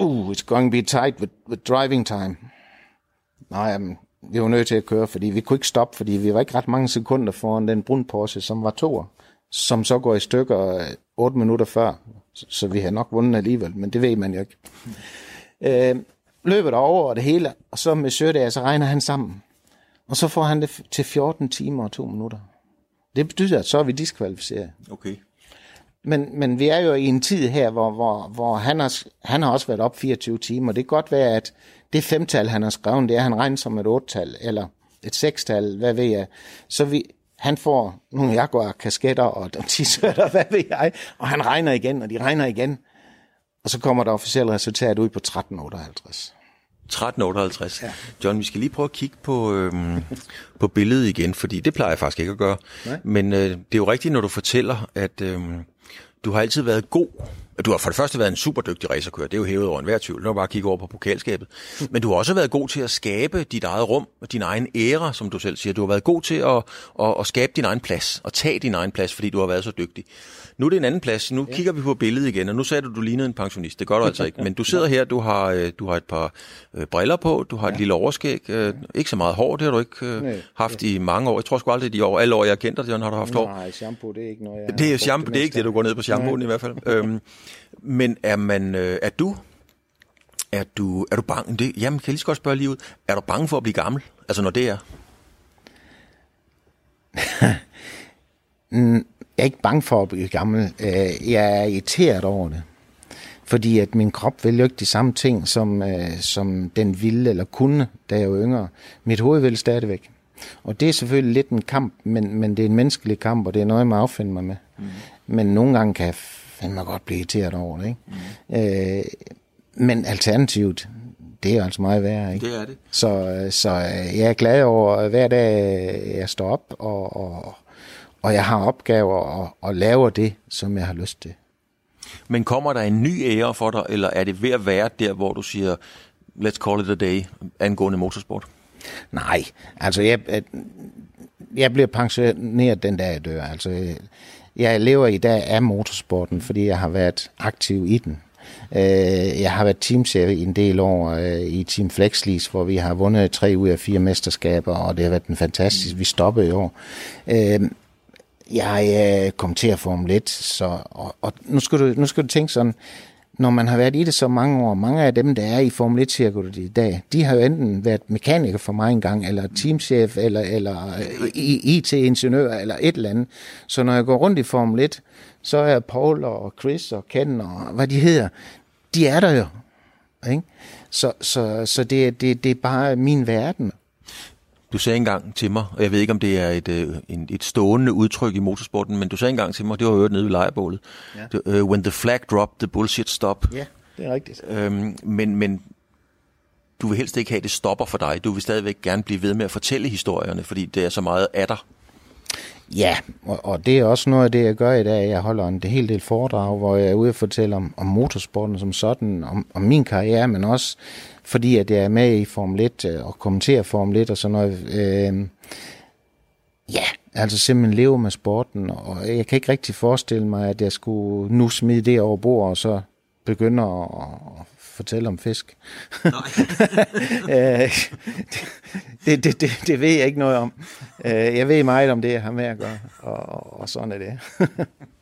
uh, it's going to be tight with, with driving time. Nej, um, vi var nødt til at køre, fordi vi kunne ikke stoppe, fordi vi var ikke ret mange sekunder foran den brun Porsche, som var toer, som så går i stykker øh, 8 minutter før, så vi har nok vundet alligevel, men det ved man jo ikke. Øh, løbet over og det hele, og så med Sødage, så regner han sammen. Og så får han det til 14 timer og 2 minutter. Det betyder, at så er vi diskvalificeret. Okay. Men, men vi er jo i en tid her, hvor, hvor, hvor han, har, han har også været op 24 timer. Det kan godt være, at det femtal, han har skrevet, det er, han regner som et otte-tal, eller et sekstal, hvad ved jeg. Så vi, han får nogle Jaguar-kasketter og t-shirter, hvad ved jeg, og han regner igen, og de regner igen. Og så kommer der officielt resultat ud på 1358. 1358. Ja. John, vi skal lige prøve at kigge på, øhm, på billedet igen, fordi det plejer jeg faktisk ikke at gøre. Nej. Men øh, det er jo rigtigt, når du fortæller, at øhm, du har altid været god du har for det første været en super dygtig racerkører, det er jo hævet over enhver tvivl, når du bare kigge over på pokalskabet. Men du har også været god til at skabe dit eget rum, din egen æra, som du selv siger. Du har været god til at, at, at skabe din egen plads, og tage din egen plads, fordi du har været så dygtig. Nu er det en anden plads. Nu ja. kigger vi på billedet igen, og nu sagde du, du lignede en pensionist. Det gør du altså ikke. Men du sidder her, du har, øh, du har et par øh, briller på, du har ja. et lille overskæg. Øh, ikke så meget hår, det har du ikke Nej, haft ja. i mange år. Jeg tror sgu aldrig, de år, alle år, jeg har kendt dig, har du haft hår. Nej, shampoo, det er ikke noget, jeg Det er shampoo, det er ikke det, du går ned på shampooen i hvert fald. øhm, men er man, øh, er du, er du, er du bange? Det, jamen, kan jeg lige så godt spørge lige ud. Er du bange for at blive gammel? Altså, når det er? Jeg er ikke bange for at blive gammel. Øh, jeg er irriteret over det. Fordi at min krop vil jo ikke de samme ting, som, øh, som den ville eller kunne, da jeg var yngre. Mit hoved vil stadigvæk. Og det er selvfølgelig lidt en kamp, men, men det er en menneskelig kamp, og det er noget, jeg må affinde mig med. Mm. Men nogle gange kan jeg fandme godt blive irriteret over det. Ikke? Mm. Øh, men alternativet, det er altså meget værre. Ikke? Det er det. Så, så jeg er glad over hver dag, jeg står op, og, og, og jeg har opgaver og, og laver det, som jeg har lyst til. Men kommer der en ny ære for dig, eller er det ved at være der, hvor du siger, let's call it a day, angående motorsport? Nej, altså jeg, jeg bliver pensioneret den dag, jeg dør. Altså, jeg lever i dag af motorsporten, fordi jeg har været aktiv i den. Øh, jeg har været teamchef i en del år øh, i Team Flexlease, hvor vi har vundet tre ud af fire mesterskaber, og det har været en fantastisk. Vi stoppede i år. Øh, jeg kom til at Formel 1, så, og, og nu, skal du, nu skal du tænke sådan, når man har været i det så mange år, mange af dem, der er i Formel 1-cirkulet i dag, de har jo enten været mekaniker for mig engang, eller teamchef, eller, eller øh, IT-ingeniør, eller et eller andet. Så når jeg går rundt i Formel 1, så er Paul og Chris og Ken og hvad de hedder, de er der jo. Ikke? Så, så, så det, det, det er bare min verden. Du sagde engang til mig, og jeg ved ikke, om det er et, øh, et stående udtryk i motorsporten, men du sagde engang til mig, det var jo nede ved lejrebålet. Ja. Uh, when the flag drop, the bullshit stop. Ja, det er rigtigt. Øhm, men, men du vil helst ikke have, det stopper for dig. Du vil stadigvæk gerne blive ved med at fortælle historierne, fordi det er så meget af dig. Ja, og, og det er også noget af det, jeg gør i dag. Jeg holder en hel del foredrag, hvor jeg er ude og fortælle om, om motorsporten som sådan, om, om min karriere, men også fordi, at jeg er med i Formel 1 øh, og kommenterer Formel 1 og sådan noget. Øh, ja, altså simpelthen leve med sporten, og jeg kan ikke rigtig forestille mig, at jeg skulle nu smide det over bord, og så begynde at, fortælle om fisk. Øh, det, det, det, det ved jeg ikke noget om. Øh, jeg ved meget om det, jeg har med at gøre, og, og sådan er det.